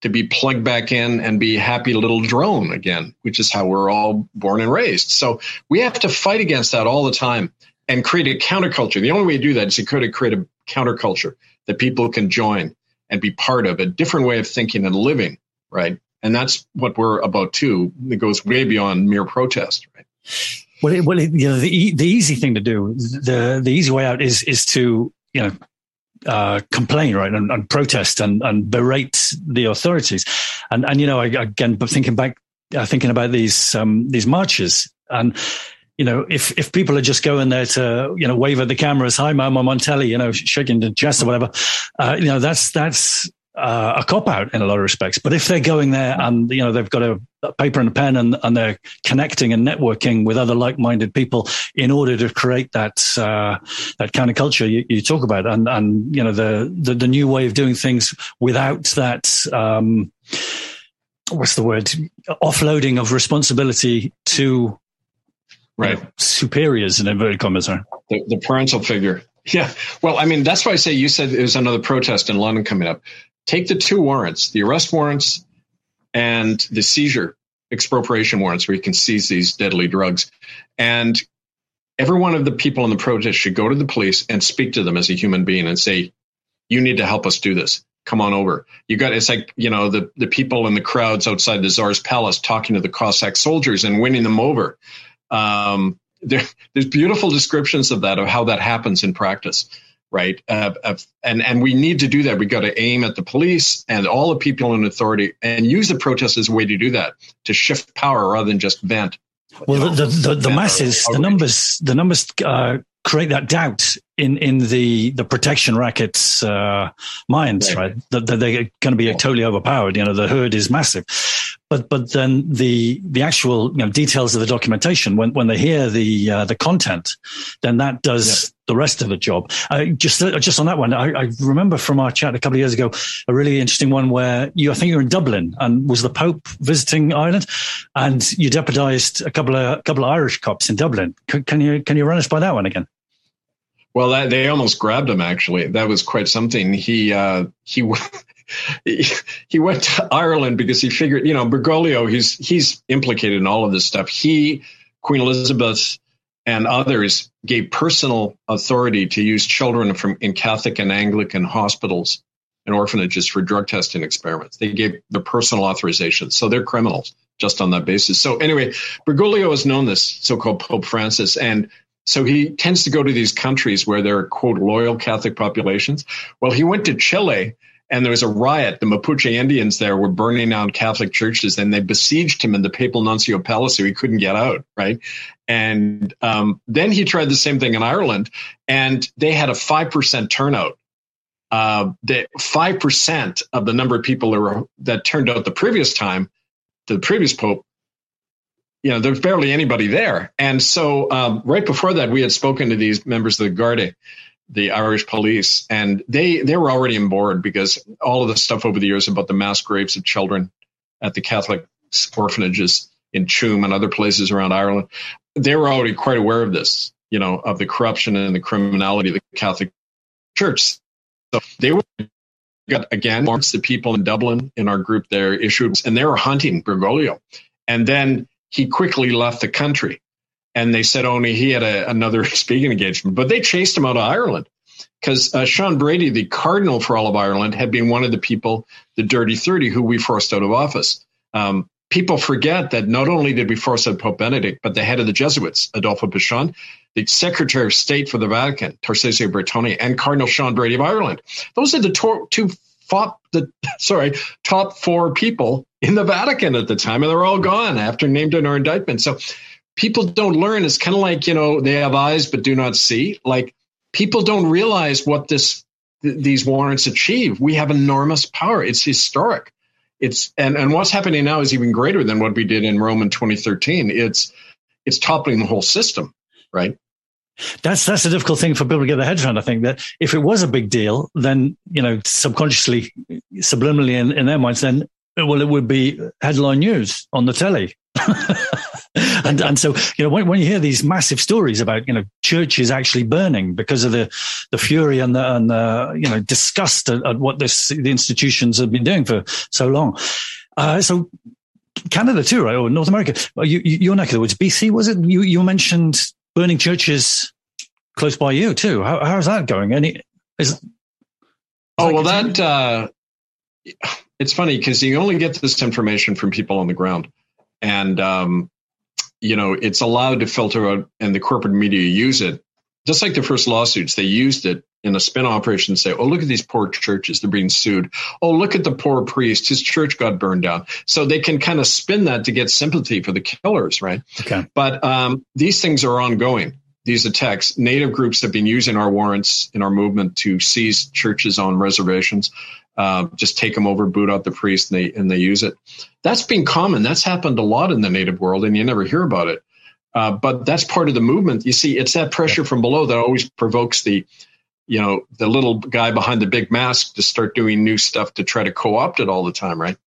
to be plugged back in and be happy little drone again, which is how we're all born and raised. So we have to fight against that all the time and create a counterculture. The only way to do that is to create a counterculture that people can join and be part of, a different way of thinking and living, right? And that's what we're about too. It goes way beyond mere protest, right? Well, it, well, it, you know, the the easy thing to do, the the easy way out is is to you know uh, complain, right, and, and, protest and, and berate the authorities. And and you know, I, again, thinking back, uh, thinking about these um, these marches, and you know, if if people are just going there to you know wave at the cameras, hi, ma'am, I'm on telly, you know, shaking the chest or whatever, uh, you know, that's that's uh, a cop out in a lot of respects. But if they're going there and you know they've got a, a, paper and a pen and, and they're connecting and networking with other like-minded people in order to create that uh, that kind of culture you, you, talk about, and and you know the, the, the new way of doing things without that. Um, what's the word? Offloading of responsibility to right superiors in inverted commas. Right? The, the parental figure. Yeah. Well, I mean, that's why I say you said there's another protest in London coming up take the two warrants, the arrest warrants and the seizure expropriation warrants, where you can seize these deadly drugs. And every one of the people in the protest should go to the police and speak to them as a human being and say, you need to help us do this. Come on over. You got it's like, you know, the, the people in the crowds outside the Tsar's palace talking to the Cossack soldiers and winning them over. Um, there, there's beautiful descriptions of that, of how that happens in practice right? Uh, and and we need to do that. We got to aim at the police and all the people in authority, and use the protest as a way to do that to shift power rather than just vent. Well, know, the the, the masses, the numbers, the numbers uh, create that doubt in in the the protection rackets uh, minds, right? right? That, that, they're going to be totally overpowered. You know, the herd is massive, but but then the the actual you know details of the documentation when when they hear the uh, the content, then that does the rest of the job. Uh, just just on that one, I, I, remember from our chat a couple of years ago a really interesting one where you I think you were in Dublin and was the Pope visiting Ireland, and you deputised a couple of a couple of Irish cops in Dublin. Can, can, you can you run us by that one again? Well, that, they almost grabbed him. Actually, that was quite something. He uh, he. he went to Ireland because he figured, you know, Bergoglio, he's he's implicated in all of this stuff. He, Queen Elizabeth, and others gave personal authority to use children from in Catholic and Anglican hospitals and orphanages for drug testing experiments. They gave the personal authorization. So they're criminals just on that basis. So anyway, Bergoglio has known this so-called Pope Francis. And so he tends to go to these countries where there are, quote, loyal Catholic populations. Well, he went to Chile and there was a riot. The Mapuche Indians there were burning down Catholic churches and they besieged him in the papal nuncio palace so he couldn't get out, right? And um, then he tried the same thing in Ireland and they had a 5% turnout uh, that five percent of the number of people that, were, that turned out the previous time the previous pope, you know, there's barely anybody there. And so um, right before that, we had spoken to these members of the Garda, the Irish police, and they they were already on board because all of the stuff over the years about the mass graves of children at the Catholic orphanages in Tuam and other places around Ireland, they were already quite aware of this, you know, of the corruption and the criminality of the Catholic Church. So they were got again the people in Dublin in our group there issued and they were hunting Bergoglio. And then he quickly left the country. And they said only he had a, another speaking engagement, but they chased him out of Ireland because uh, Sean Brady, the cardinal for all of Ireland, had been one of the people, the Dirty 30, who we forced out of office. Um, people forget that not only did we force out Pope Benedict, but the head of the Jesuits, Adolfo Pichon, the Secretary of State for the Vatican, Tarcisio Bertone, and Cardinal Sean Brady of Ireland. Those are the to- two fought the sorry top four people in the Vatican at the time, and they're all gone after named in our indictment. So people don't learn. It's kind of like you know they have eyes but do not see. Like people don't realize what this th- these warrants achieve. We have enormous power. It's historic it's and and what's happening now is even greater than what we did in Rome in 2013. It's it's toppling the whole system, right? That's that's a difficult thing for people to get their heads around. I think that if it was a big deal, then you know, subconsciously, subliminally in, in their minds, then well, it would be headline news on the telly. and and so you know when, when you hear these massive stories about you know churches actually burning because of the the fury and the and the you know disgust at, at what this the institutions have been doing for so long. Uh, so Canada too, right, or North America? You, you, your neck of the woods, BC, was it? You you mentioned burning churches close by you too. How, how's that going? Any is? is oh well, that uh, it's funny because you only get this information from people on the ground, and um, you know, it's allowed to filter out and the corporate media use it. Just like the first lawsuits, they used it in a spin operation to say, oh, look at these poor churches. They're being sued. Oh, look at the poor priest. His church got burned down. So they can kind of spin that to get sympathy for the killers, right? Okay. But um, these things are ongoing. These attacks, native groups have been using our warrants in our movement to seize churches on reservations uh, just take them over, boot out the priest, and they and they use it. That's been common. That's happened a lot in the native world, and you never hear about it. Uh, but that's part of the movement. You see, it's that pressure from below that always provokes the, you know, the little guy behind the big mask to start doing new stuff to try to co-opt it all the time, right?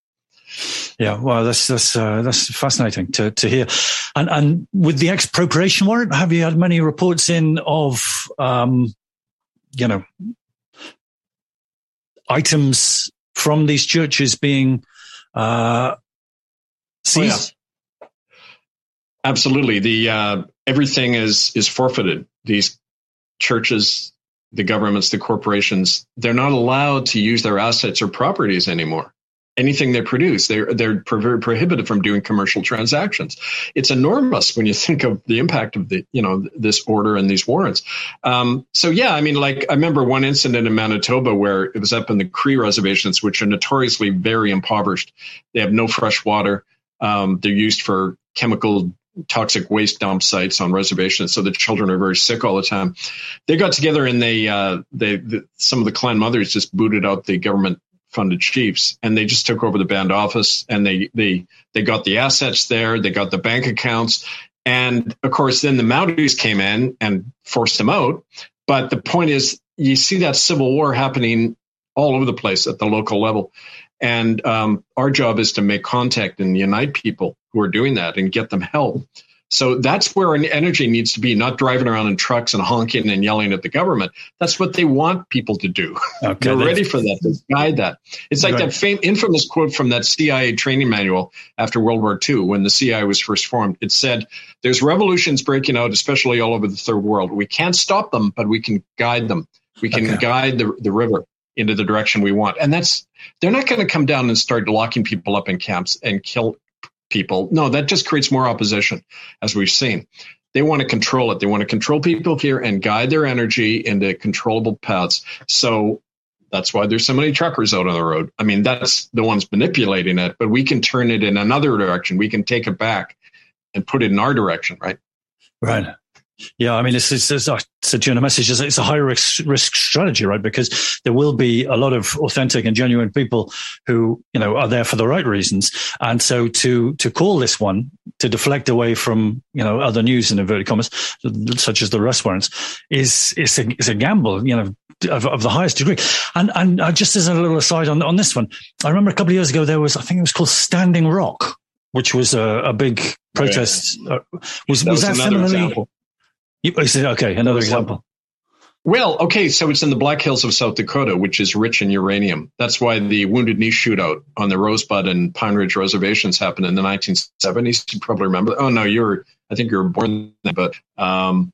Yeah, well, that's that's uh, that's fascinating to to hear. And and with the expropriation warrant, have you had many reports in of, um, you know, items from these churches being uh, seized? Oh, yeah. Absolutely. The uh, everything is is forfeited. These churches, the governments, the corporations, they're not allowed to use their assets or properties anymore anything they produce. They're they're pro- prohibited from doing commercial transactions. It's enormous when you think of the impact of the you know this order and these warrants. Um, so yeah, I mean, like I remember one incident in Manitoba where it was up in the Cree reservations, which are notoriously very impoverished. They have no fresh water. Um, they're used for chemical toxic waste dump sites on reservations, so the children are very sick all the time. They got together and they, uh, they, the, some of the clan mothers just booted out the government funded chiefs and they just took over the band office and they they they got the assets there they got the bank accounts and of course then the mounties came in and forced them out but the point is you see that civil war happening all over the place at the local level And um, our job is to make contact and unite people who are doing that and get them help. So that's where an energy needs to be, not driving around in trucks and honking and yelling at the government. That's what they want people to do. Okay, They're ready for that. They guide that. It's like right. that fam- infamous quote from that CIA training manual after World War II when the CIA was first formed. It said, there's revolutions breaking out, especially all over the third world. We can't stop them, but we can guide them. We can okay. guide the, the river into the direction we want. And that's, they're not going to come down and start locking people up in camps and kill people. No, that just creates more opposition, as we've seen. They want to control it. They want to control people here and guide their energy into controllable paths. So that's why there's so many truckers out on the road. I mean, that's the ones manipulating it, but we can turn it in another direction. We can take it back and put it in our direction, right? Right. Yeah, I mean, it's, it's, it's, I said to you in a message, it's a high risk, risk strategy, right? Because there will be a lot of authentic and genuine people who, you know, are there for the right reasons. And so to, to call this one, to deflect away from, you know, other news in inverted commas, such as the arrest warrants, is, is a, is a gamble, you know, of, of, the highest degree. And, and uh, just as a little aside on, on this one, I remember a couple of years ago, there was, I think it was called Standing Rock, which was a, a big protest. Yeah. Uh, was, that was, was that similarly? Example Okay, another example. Well, okay, so it's in the Black Hills of South Dakota, which is rich in uranium. That's why the Wounded Knee shootout on the Rosebud and Pine Ridge reservations happened in the 1970s. You probably remember. Oh no, you were. I think you were born then, but um,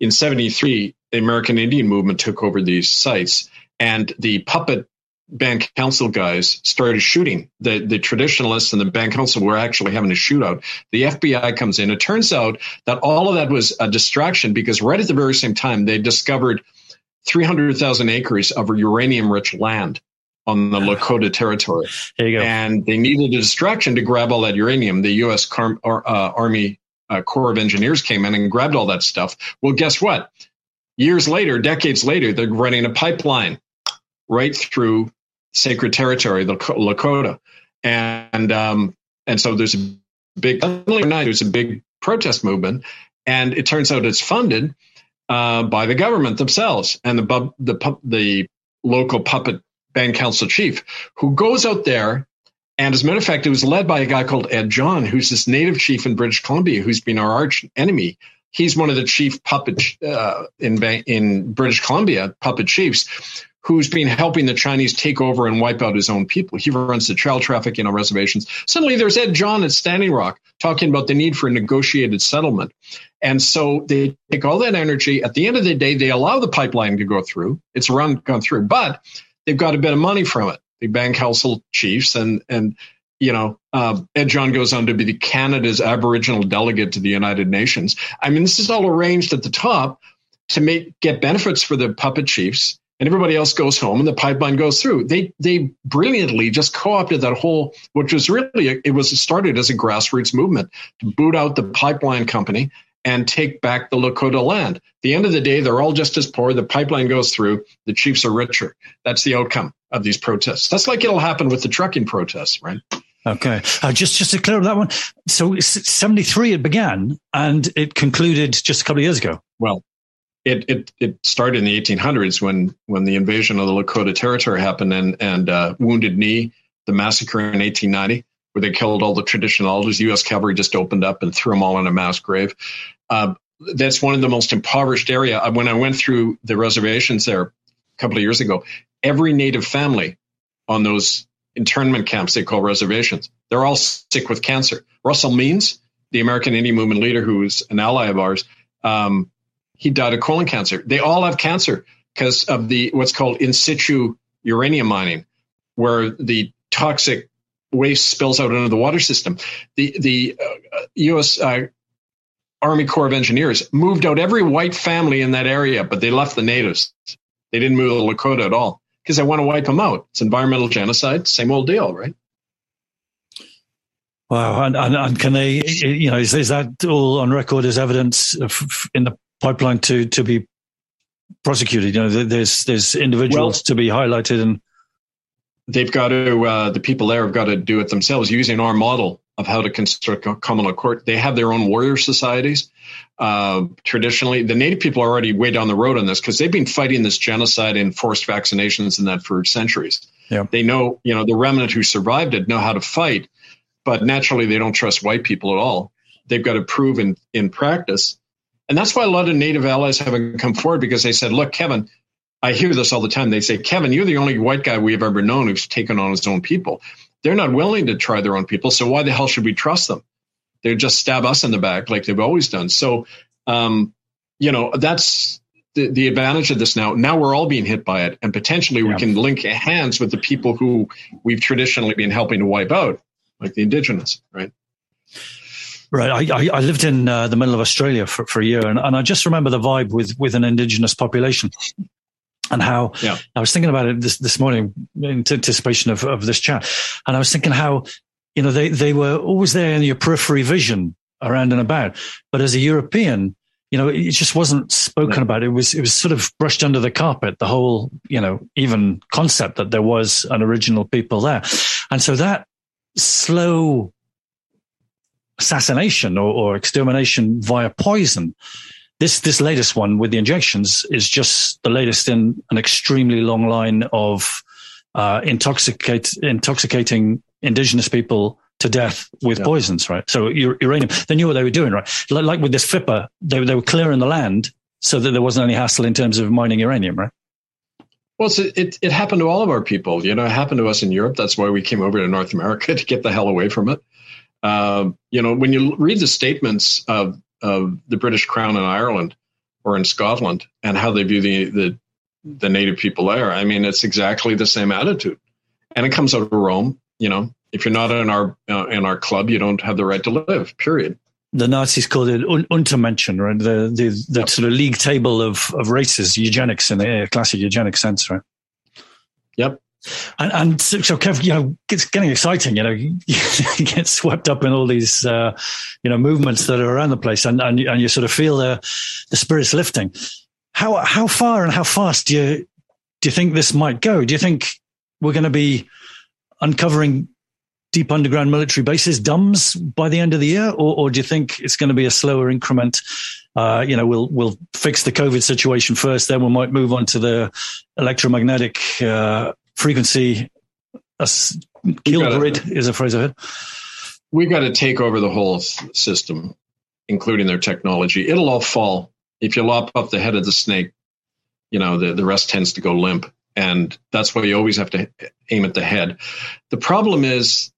in '73, the American Indian movement took over these sites, and the puppet band council guys started shooting. The the traditionalists and the band council were actually having a shootout. The FBI comes in. It turns out that all of that was a distraction because right at the very same time they discovered 300,000 acres of uranium rich land on the Lakota territory. There you go. And they needed a distraction to grab all that uranium. The U.S. Car- uh, Army uh, Corps of Engineers came in and grabbed all that stuff. Well, guess what? Years later, decades later, they're running a pipeline right through sacred territory, the Lakota, and um, and so there's a big there's a big protest movement, and it turns out it's funded uh, by the government themselves and the the the local puppet band council chief who goes out there. And as a matter of fact, it was led by a guy called Ed John, who's this native chief in British Columbia, who's been our arch enemy. He's one of the chief puppet uh, in in British Columbia puppet chiefs who's been helping the Chinese take over and wipe out his own people. He runs the child trafficking on reservations. Suddenly there's Ed John at Standing Rock talking about the need for a negotiated settlement. And so they take all that energy. At the end of the day, they allow the pipeline to go through. It's run gone through, but they've got a bit of money from it. The bank council chiefs and and you know, uh, Ed John goes on to be the Canada's Aboriginal delegate to the United Nations. I mean, this is all arranged at the top to make get benefits for the puppet chiefs and everybody else goes home and the pipeline goes through. They they brilliantly just co-opted that whole, which was really a, it was started as a grassroots movement to boot out the pipeline company and take back the Lakota land. At the end of the day, they're all just as poor. The pipeline goes through. The chiefs are richer. That's the outcome of these protests. That's like it'll happen with the trucking protests, right? Okay, uh, just just to clear up that one. So seventy three it began and it concluded just a couple of years ago. Well, it, it, it started in the 1800s when, when the invasion of the Lakota Territory happened and, and uh, Wounded Knee, the massacre in 1890, where they killed all the traditionalists. U.S. cavalry just opened up and threw them all in a mass grave. Uh, that's one of the most impoverished area. Uh, when I went through the reservations there a couple of years ago, every native family on those internment camps they call reservations, they're all sick with cancer. Russell Means, the American Indian Movement leader, who's an ally of ours, um, he died of colon cancer. They all have cancer because of the what's called in situ uranium mining, where the toxic waste spills out into the water system. The the uh, U.S. Uh, Army Corps of Engineers moved out every white family in that area, but they left the natives. They didn't move the Lakota at all because they want to wipe them out. It's environmental genocide, same old deal, right? Wow, and, and, and can they, you know, is, is that all on record as evidence in the pipeline to to be prosecuted? You know, there's there's individuals well, to be highlighted, and they've got to uh, the people there have got to do it themselves using our model of how to construct a common law court. They have their own warrior societies. Uh, traditionally, the native people are already way down the road on this because they've been fighting this genocide and forced vaccinations and that for centuries. Yeah. They know, you know, the remnant who survived it know how to fight, but naturally they don't trust white people at all. They've got to prove in, in practice. And that's why a lot of Native allies haven't come forward because they said, look, Kevin, I hear this all the time. They say, Kevin, you're the only white guy we've ever known who's taken on his own people. They're not willing to try their own people. So why the hell should we trust them? They just stab us in the back like they've always done. So, um, you know, that's the, the advantage of this now. Now we're all being hit by it, and potentially yeah. we can link hands with the people who we've traditionally been helping to wipe out, like the indigenous, right? Right. I, I lived in uh, the middle of Australia for, for a year, and, and I just remember the vibe with, with an indigenous population and how yeah. I was thinking about it this, this morning in anticipation of, of this chat. And I was thinking how, you know, they, they were always there in your periphery vision around and about. But as a European, you know, it just wasn't spoken about. It was, it was sort of brushed under the carpet, the whole, you know, even concept that there was an original people there. And so that slow assassination or, or extermination via poison this this latest one with the injections is just the latest in an extremely long line of uh, intoxicate intoxicating indigenous people to death with yeah. poisons, right? So uranium. They knew what they were doing, right? Like, like with this FIPA, they they were clearing the land so that there wasn't any hassle in terms of mining uranium, right? Well, it, it happened to all of our people. You know, it happened to us in Europe. That's why we came over to North America to get the hell away from it. Uh, you know, when you read the statements of of the British Crown in Ireland or in Scotland and how they view the, the, the native people there. I mean, it's exactly the same attitude, and it comes out of Rome. You know, if you're not in our uh, in our club, you don't have the right to live. Period. The Nazis called it un- Untermenschen, right? The the, the yep. sort of league table of, of races, eugenics in the classic eugenic sense, right? Yep. And, and so, so, Kev, you know, it's getting exciting. You know, you, get swept up in all these, uh, you know, movements that are around the place, and and, and you sort of feel the the spirits lifting. How how far and how fast do you do you think this might go? Do you think we're going to be uncovering deep underground military bases, DUMBs, by the end of the year, or, or do you think it's going to be a slower increment? Uh, you know, we'll we'll fix the COVID situation first, then we might move on to the electromagnetic uh, frequency a kill gotta, grid is a phrase of it. We've got to take over the whole system, including their technology. It'll all fall. If you lop off the head of the snake, you know, the, the rest tends to go limp. And that's why you always have to aim at the head. The problem is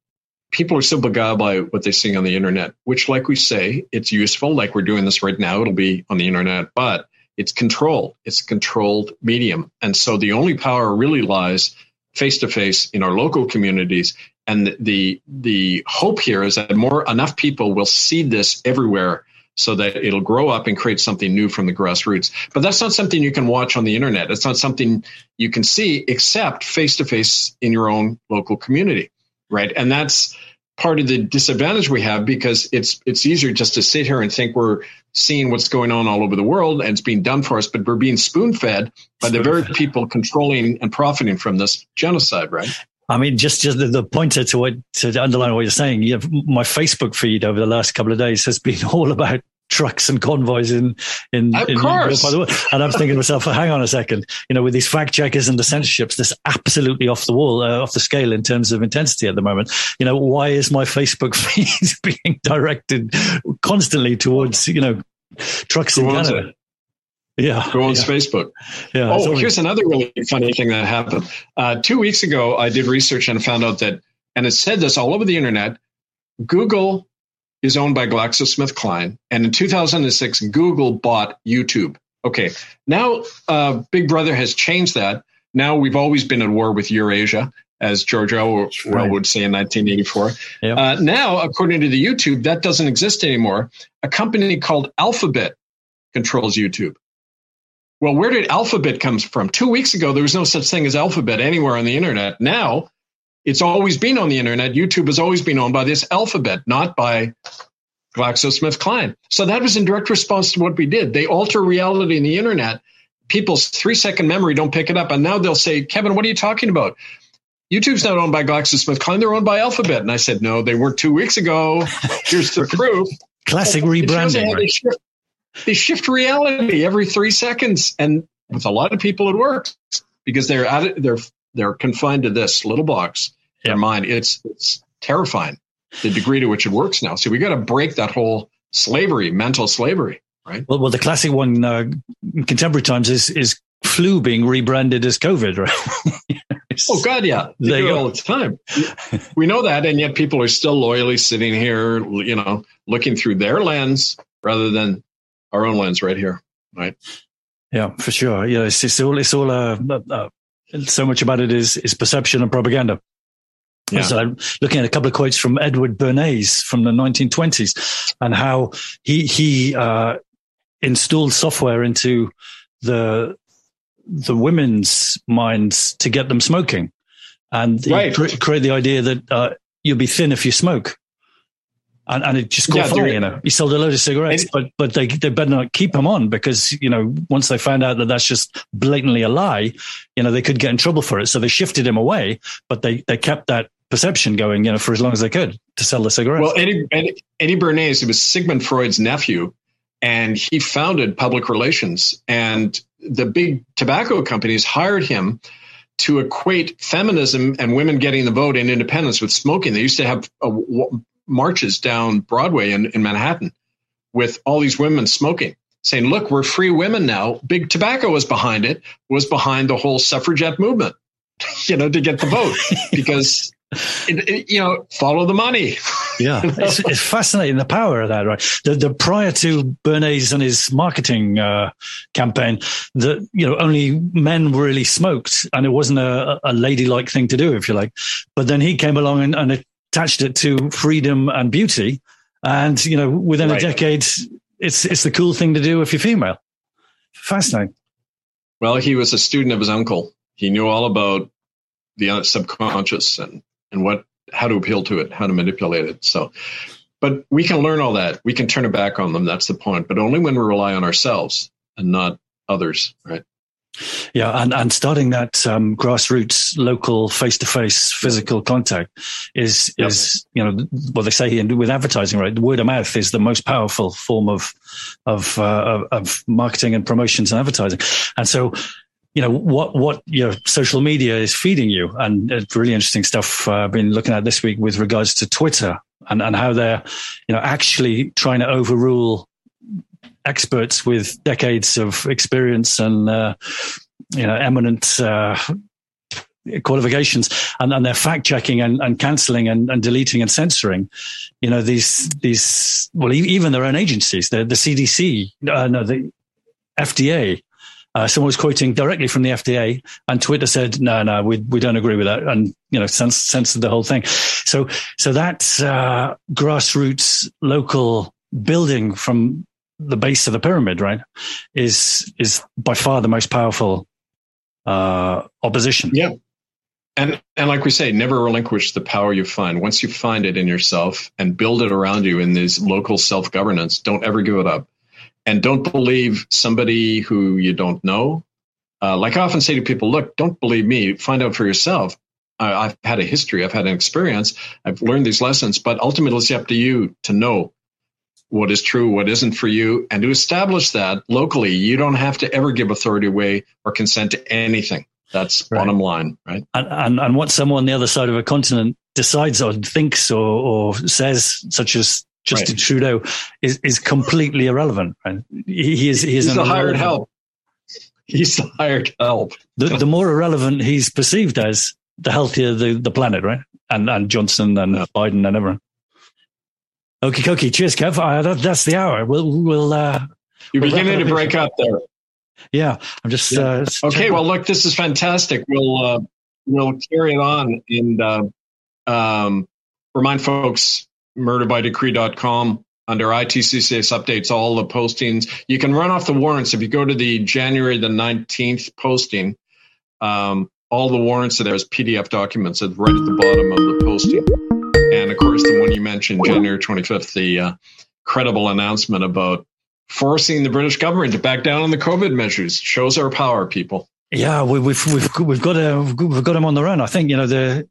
people are so beguiled by what they see on the internet, which, like we say, it's useful. Like we're doing this right now, it'll be on the internet, but it's controlled. It's a controlled medium. And so the only power really lies face to face in our local communities. And the the hope here is that more enough people will see this everywhere so that it'll grow up and create something new from the grassroots. But that's not something you can watch on the internet. It's not something you can see except face to face in your own local community, right? And that's part of the disadvantage we have because it's it's easier just to sit here and think we're seeing what's going on all over the world and it's being done for us, but we're being spoon fed by the very people controlling and profiting from this genocide, right? I mean, just just the, the pointer to what to underline what you're saying. You have, my Facebook feed over the last couple of days has been all about trucks and convoys in in, of in course. Europe, and I'm thinking to myself, hang on a second, you know, with these fact checkers and the censorships, this absolutely off the wall, uh, off the scale in terms of intensity at the moment. You know, why is my Facebook feed being directed constantly towards you know trucks Who in Canada? It? Yeah. Go on yeah. Facebook? Yeah. Oh, here's another really funny thing that happened. Uh, two weeks ago, I did research and found out that, and it said this all over the internet. Google is owned by GlaxoSmithKline. And in 2006, Google bought YouTube. Okay. Now, uh, Big Brother has changed that. Now we've always been at war with Eurasia, as George Orwell right. would say in 1984. Yep. Uh, now, according to the YouTube, that doesn't exist anymore. A company called Alphabet controls YouTube. Well, where did Alphabet come from? Two weeks ago, there was no such thing as Alphabet anywhere on the internet. Now, it's always been on the internet. YouTube has always been owned by this alphabet, not by GlaxoSmithKline. So that was in direct response to what we did. They alter reality in the internet. People's three second memory don't pick it up. And now they'll say, Kevin, what are you talking about? YouTube's not owned by GlaxoSmithKline. They're owned by Alphabet. And I said, no, they weren't two weeks ago. Here's the proof. Classic rebranding. They, shift, they shift reality every three seconds. And with a lot of people, it works because they're at it, they're they're confined to this little box, their mind. It's it's terrifying the degree to which it works now. So we got to break that whole slavery, mental slavery, right? Well, well the classic one uh, in contemporary times is is flu being rebranded as COVID, right? oh God, yeah, they, they do all the time. we know that, and yet people are still loyally sitting here, you know, looking through their lens rather than our own lens right here, right? Yeah, for sure. Yeah, it's, it's all it's all uh, uh, so much about it is is perception and propaganda. Yeah. So I'm looking at a couple of quotes from Edward Bernays from the 1920s and how he he uh, installed software into the the women's minds to get them smoking, and right. create the idea that uh, you'll be thin if you smoke. And, and it just caught yeah, fire, you know. He sold a load of cigarettes, but but they they better not keep them on because you know once they found out that that's just blatantly a lie, you know they could get in trouble for it. So they shifted him away, but they they kept that perception going, you know, for as long as they could to sell the cigarettes. Well, Eddie, Eddie, Eddie Bernays, he was Sigmund Freud's nephew, and he founded public relations. And the big tobacco companies hired him to equate feminism and women getting the vote and independence with smoking. They used to have uh, w- marches down Broadway in, in Manhattan with all these women smoking saying, look, we're free women now. Big tobacco was behind it, was behind the whole suffragette movement, you know, to get the vote because it, it, you know, follow the money. yeah, it's, it's, fascinating the power of that, right? The, the prior to Bernays and his marketing uh, campaign, that you know only men really smoked, and it wasn't a, a ladylike thing to do, if you like. But then he came along and, and attached it to freedom and beauty, and you know, within right. a decade, it's it's the cool thing to do if you're female. Fascinating. Well, he was a student of his uncle. He knew all about the subconscious and and what how to appeal to it, how to manipulate it. So, but we can learn all that. We can turn it back on them. That's the point. But only when we rely on ourselves and not others, right? Yeah, and, and starting that um, grassroots, local, face to face, physical contact is yep. is you know what they say here with advertising, right? The word of mouth is the most powerful form of of uh, of marketing and promotions and advertising, and so you know what what your social media is feeding you. And it's really interesting stuff uh, i've been looking at this week with regards to twitter and, and how they're you know actually trying to overrule experts with decades of experience and uh, you know eminent uh, qualifications. And, and they're fact checking and, and cancelling and, and, deleting and censoring you know these these well even their own agencies the the cdc uh, no the fda uh, someone was quoting directly from the FDA, and Twitter said, "No, no, we we don't agree with that," and you know, censored the whole thing. So, so that uh, grassroots local building from the base of the pyramid, right, is is by far the most powerful uh, opposition. Yeah. And, and like we say, never relinquish the power you find. Once you find it in yourself and build it around you in these local self governance, don't ever give it up and don't believe somebody who you don't know. Uh, like I often say to people, look, don't believe me. Find out for yourself. I've had a history. I've had an experience. I've learned these lessons, but ultimately it's up to you to know what is true, what isn't for you, and to establish that locally. You don't have to ever give authority away or consent to anything. That's right. bottom line, right? And, and, and what someone on the other side of a continent decides or thinks or, or says, such as Justin right. Trudeau is, is completely irrelevant. Right? He, he is he is the hired help. He's the hired help. The, the more irrelevant he's perceived as, the healthier the, the planet, right? And and Johnson and yeah. Biden and everyone. Okay, okay. Cheers, Kev. Uh, that, that's the hour. We'll we'll. Uh, You're we'll beginning to break up there. Yeah, I'm just. Yeah. Uh, okay, well, look, this is fantastic. We'll uh, we'll carry it on and uh, um, remind folks murderbydecree.com under ITCCS updates, all the postings. You can run off the warrants if you go to the January the 19th posting. Um, all the warrants are there as PDF documents right at the bottom of the posting. And of course, the one you mentioned, January 25th, the uh, credible announcement about forcing the British government to back down on the COVID measures shows our power, people. Yeah, we, we've we've we've got a, we've got them on the run. I think you know the,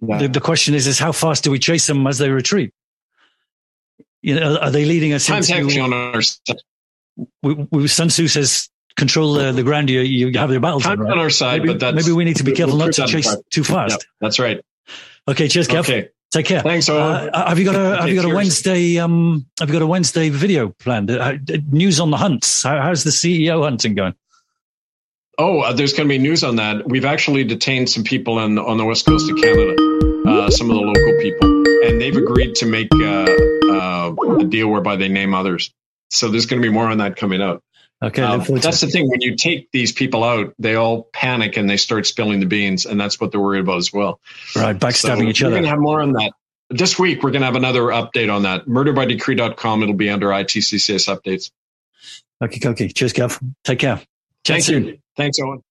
yeah. the the question is is how fast do we chase them as they retreat? You know, are they leading us Time's into? on our we, we, Sun Tzu says control the, the ground you, you have your battles Time's on, right? on our side, maybe, but that's, maybe we need to be careful not to chase too fast. that's right. Okay, cheers, Kev. Okay. Take care. Thanks, Uh, have you got a Have you got a. Wednesday? Um, have you got a Wednesday video planned? Uh, uh, news on the hunts. How, how's the CEO hunting going? Oh, uh, there's going to be news on that. We've actually detained some people on on the west coast of Canada, uh, some of the local people, and they've agreed to make uh, uh, a deal whereby they name others. So there's going to be more on that coming out. Okay, Um, look forward to that's the thing. When you take these people out, they all panic and they start spilling the beans, and that's what they're worried about as well. right, backstabbing So each other. We're going to have more on that. This week, we're going to have another update on that. Murderbydecree.com. It'll be under ITCCS updates. Okay, okay. Cheers, Kev. Take care. Chat Thank soon. you. Thanks, Owen.